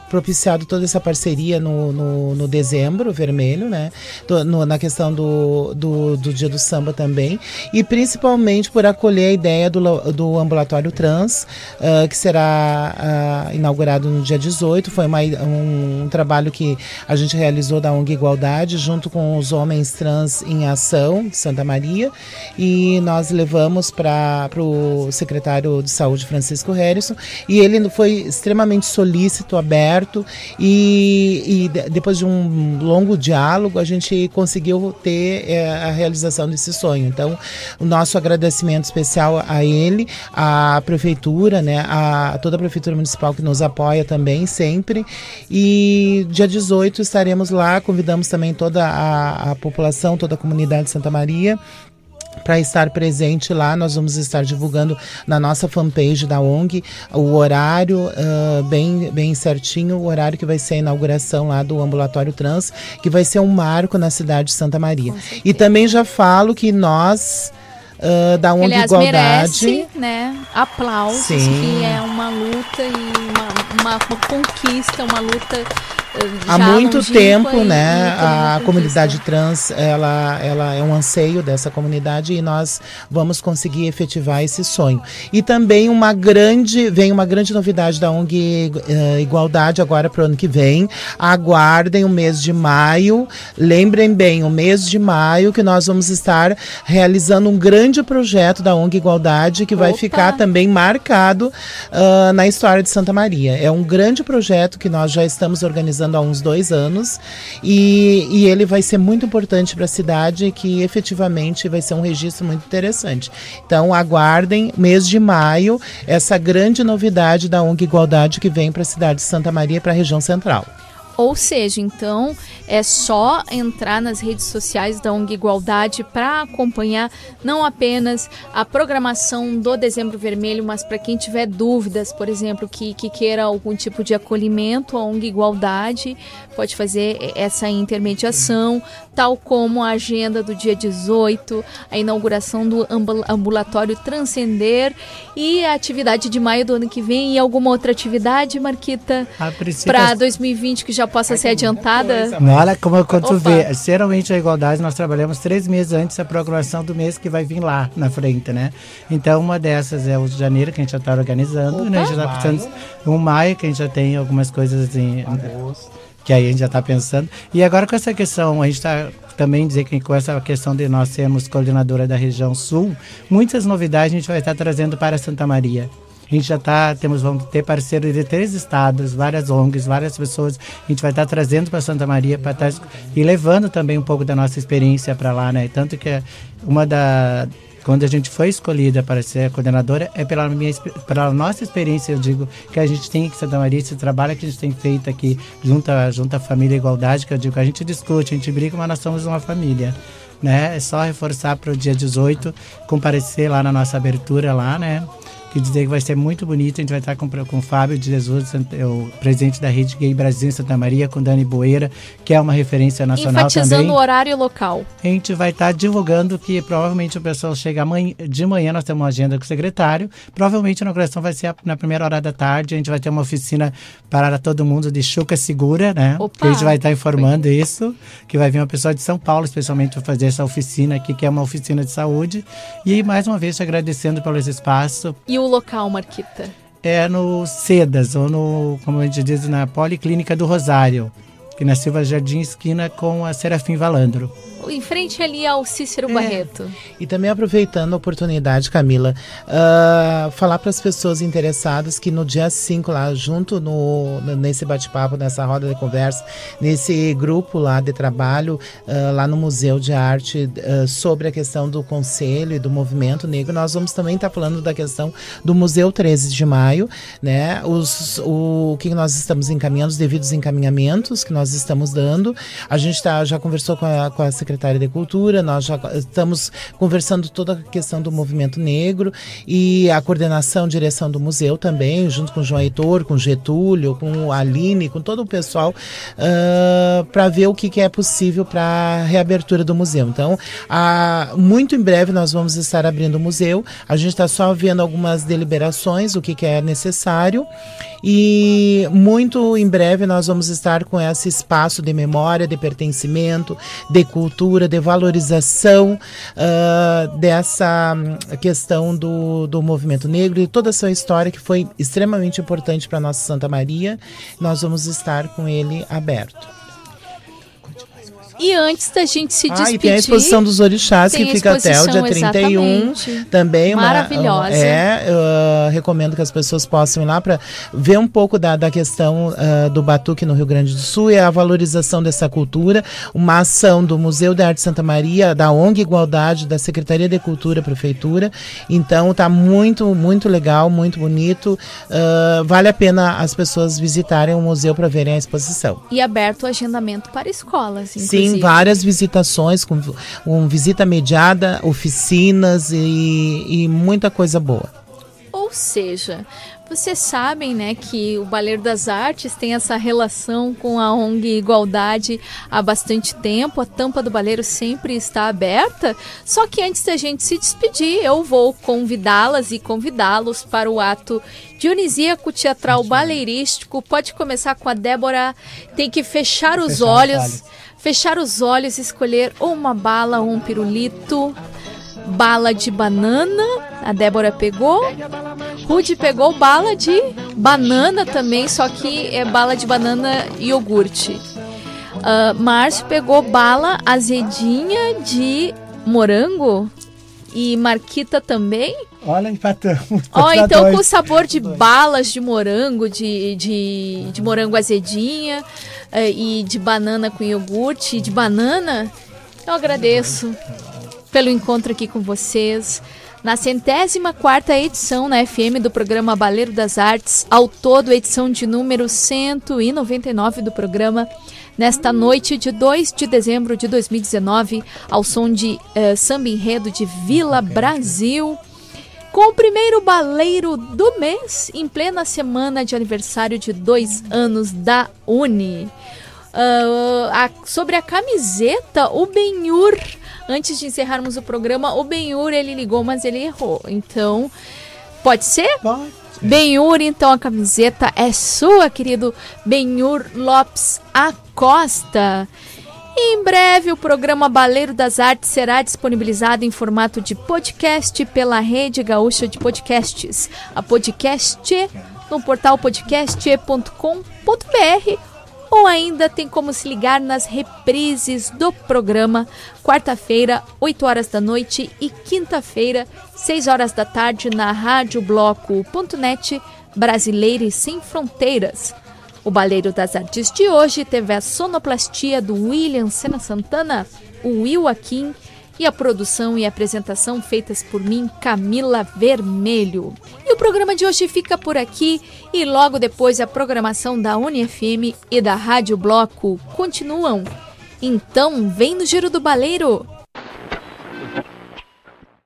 propiciado toda essa parceria no, no, no dezembro vermelho, né? Do- no- na questão do, do, do dia do samba também. E principalmente por acolher a ideia do, do ambulatório trans, ah, que será ah, inaugurado no dia 18. Foi uma, um, um trabalho que a gente realizou da ONG Igualdade, junto com os homens trans em ação de Santa Maria. E nós levamos para o secretário de saúde, Francisco Harrison, e ele foi extremamente solícito, aberto, e, e de- depois de um longo diálogo, a gente conseguiu ter eh, a realização desse sonho. Então, o nosso agradecimento especial a ele, à prefeitura, né, a toda a prefeitura municipal que nos apoia também sempre. E dia 18 estaremos lá, convidamos também toda a, a população, toda a comunidade de Santa Maria para estar presente lá. Nós vamos estar divulgando na nossa fanpage da ONG o horário ah, bem, bem certinho, o horário que vai ser a inauguração lá do ambulatório trans, que vai ser um marco na cidade de Santa Maria. E também já falo que nós uh, da ONG Aliás, Igualdade. merece, né, aplausos, Sim. que é uma luta e uma, uma, uma conquista, uma luta Há muito tempo, né, a comunidade trans, ela, ela é um anseio dessa comunidade e nós vamos conseguir efetivar esse sonho. E também uma grande, vem uma grande novidade da ONG eh, Igualdade agora para o ano que vem. Aguardem o mês de maio. Lembrem bem, o mês de maio que nós vamos estar realizando um grande projeto da ONG Igualdade que vai Opa! ficar também marcado ah, na história de Santa Maria. É um grande projeto que nós já estamos organizando há uns dois anos e, e ele vai ser muito importante para a cidade que efetivamente vai ser um registro muito interessante. Então aguardem mês de maio essa grande novidade da ONG Igualdade que vem para a cidade de Santa Maria para a região central. Ou seja, então é só entrar nas redes sociais da ONG Igualdade para acompanhar não apenas a programação do Dezembro Vermelho, mas para quem tiver dúvidas, por exemplo, que, que queira algum tipo de acolhimento, a ONG Igualdade pode fazer essa intermediação, tal como a agenda do dia 18, a inauguração do ambul- ambulatório Transcender e a atividade de maio do ano que vem e alguma outra atividade, Marquita? Para as- 2020 que já possa ser adiantada? Olha como quando tu Opa. vê, geralmente a igualdade nós trabalhamos três meses antes da programação do mês que vai vir lá na frente, né? Então uma dessas é o de janeiro que a gente já está organizando, né? Já tá pensando, um maio que a gente já tem algumas coisas assim, que aí a gente já está pensando. E agora com essa questão, a gente está também dizer que com essa questão de nós sermos coordenadora da região sul, muitas novidades a gente vai estar trazendo para Santa Maria. A gente já está, temos, vamos ter parceiros de três estados, várias ONGs, várias pessoas. A gente vai estar trazendo para Santa Maria para estar e levando também um pouco da nossa experiência para lá, né? Tanto que uma da quando a gente foi escolhida para ser coordenadora é pela minha pela nossa experiência, eu digo que a gente tem aqui em Santa Maria esse trabalho que a gente tem feito aqui junto à, junto à família Igualdade, que eu digo, a gente discute, a gente briga, mas nós somos uma família. Né? É só reforçar para o dia 18, comparecer lá na nossa abertura lá, né? Que dizer que vai ser muito bonito. A gente vai estar com, com o Fábio de Jesus, o presidente da Rede Gay Brasil em Santa Maria, com Dani Boeira, que é uma referência nacional Enfatizando também. o horário local. A gente vai estar divulgando que provavelmente o pessoal chega amanhã, de manhã, nós temos uma agenda com o secretário. Provavelmente a inauguração vai ser na primeira hora da tarde. A gente vai ter uma oficina para todo mundo de Chuca Segura, né? Opa! Que a gente vai estar informando isso. Que vai vir uma pessoa de São Paulo, especialmente, para fazer essa oficina aqui, que é uma oficina de saúde. E mais uma vez te agradecendo pelo espaço. E o local, Marquita? É no Cedas, ou no, como a gente diz, na Policlínica do Rosário, que na Silva Jardim, esquina com a Serafim Valandro. Em frente ali ao Cícero Barreto. E também aproveitando a oportunidade, Camila, ah, falar para as pessoas interessadas que no dia 5, lá junto no, nesse bate-papo, nessa roda de conversa, nesse grupo lá de trabalho, ah, lá no Museu de Arte, ah, sobre a questão do Conselho e do Movimento Negro, nós vamos também estar falando da questão do Museu 13 de Maio, né? Os, o que nós estamos encaminhando, os devidos encaminhamentos que nós estamos dando. A gente tá, já conversou com a, com a secretária de Cultura, nós já estamos conversando toda a questão do movimento negro e a coordenação, direção do museu também, junto com o João Heitor, com o Getúlio, com a Aline, com todo o pessoal, para ver o que, que é possível para a reabertura do museu. Então, a- muito em breve nós vamos estar abrindo o museu. A gente está só vendo algumas deliberações, o que, que é necessário. E muito em breve nós vamos estar com esse espaço de memória, de pertencimento, de cultura, de valorização ah, dessa hum, questão do, do movimento negro e toda a sua história que foi extremamente importante para nossa Santa Maria. Nós vamos estar com ele aberto. E antes da gente se Ah, despedir... e tem a exposição dos orixás que fica até o dia exposição, 31. exatamente. Também uma, Maravilhosa. É, eu ah, recomendo que as pessoas possam ir lá para ver um pouco da, da questão ah, do batuque no Rio Grande do Sul e a valorização dessa cultura. Uma ação do Museu de Arte Santa Maria, da ONG Igualdade, da Secretaria de Cultura, Prefeitura. Então tá muito, muito legal, muito bonito. Ah, vale a pena as pessoas visitarem o museu para verem a exposição. E aberto o agendamento para escolas, Sim, inclusive. várias visitações, com, com visita mediada, oficinas e, e muita coisa boa. Ou seja, Vocês sabem, né, que o Baleiro das Artes tem essa relação com a ONG Igualdade há bastante tempo. A tampa do baleiro sempre está aberta. Só que antes da gente se despedir, eu vou convidá-las e convidá-los para o ato dionisíaco teatral baleirístico. Pode começar com a Débora. Tem que fechar os Fechar os olhos, olhos. Fechar os olhos, escolher ou uma bala ou um pirulito. Bala de banana, a Débora pegou. Rude pegou bala de banana também, só que é bala de banana e iogurte. Ah, Márcio pegou bala azedinha de morango. E Marquita também. Olha, empatamos. Ó, então dois. com sabor de balas de morango, de, de, de morango azedinha eh, e de banana com iogurte, de banana, eu agradeço pelo encontro aqui com vocês. Na centésima quarta edição na FM do programa Baleiro das Artes, ao todo edição de número 199 do programa, nesta noite de 2 de dezembro de 2019, ao som de eh, samba enredo de Vila Brasil com o primeiro baleiro do mês, em plena semana de aniversário de dois anos da Uni. Ah, a- sobre a camiseta, o Benhur, antes de encerrarmos o programa, o Benhur ele ligou, mas ele errou. Então, pode ser? Pode. Benhur, então a camiseta é sua, querido Benhur Lopes Acosta. E em breve, o programa Baleiro das Artes será disponibilizado em formato de podcast pela Rede Gaúcha de Podcasts, a podcast no portal podcast.com.br ou ainda tem como se ligar nas reprises do programa, quarta-feira, 8 horas da noite e quinta-feira, 6 horas da tarde na radiobloco.net Brasileira e Sem Fronteiras. O Baleiro das Artes de hoje teve a sonoplastia do William Sena Santana, o Will Akin e a produção e apresentação feitas por mim, Camila Vermelho. E o programa de hoje fica por aqui e logo depois a programação da UniFM e da Rádio Bloco continuam. Então, vem no Giro do Baleiro!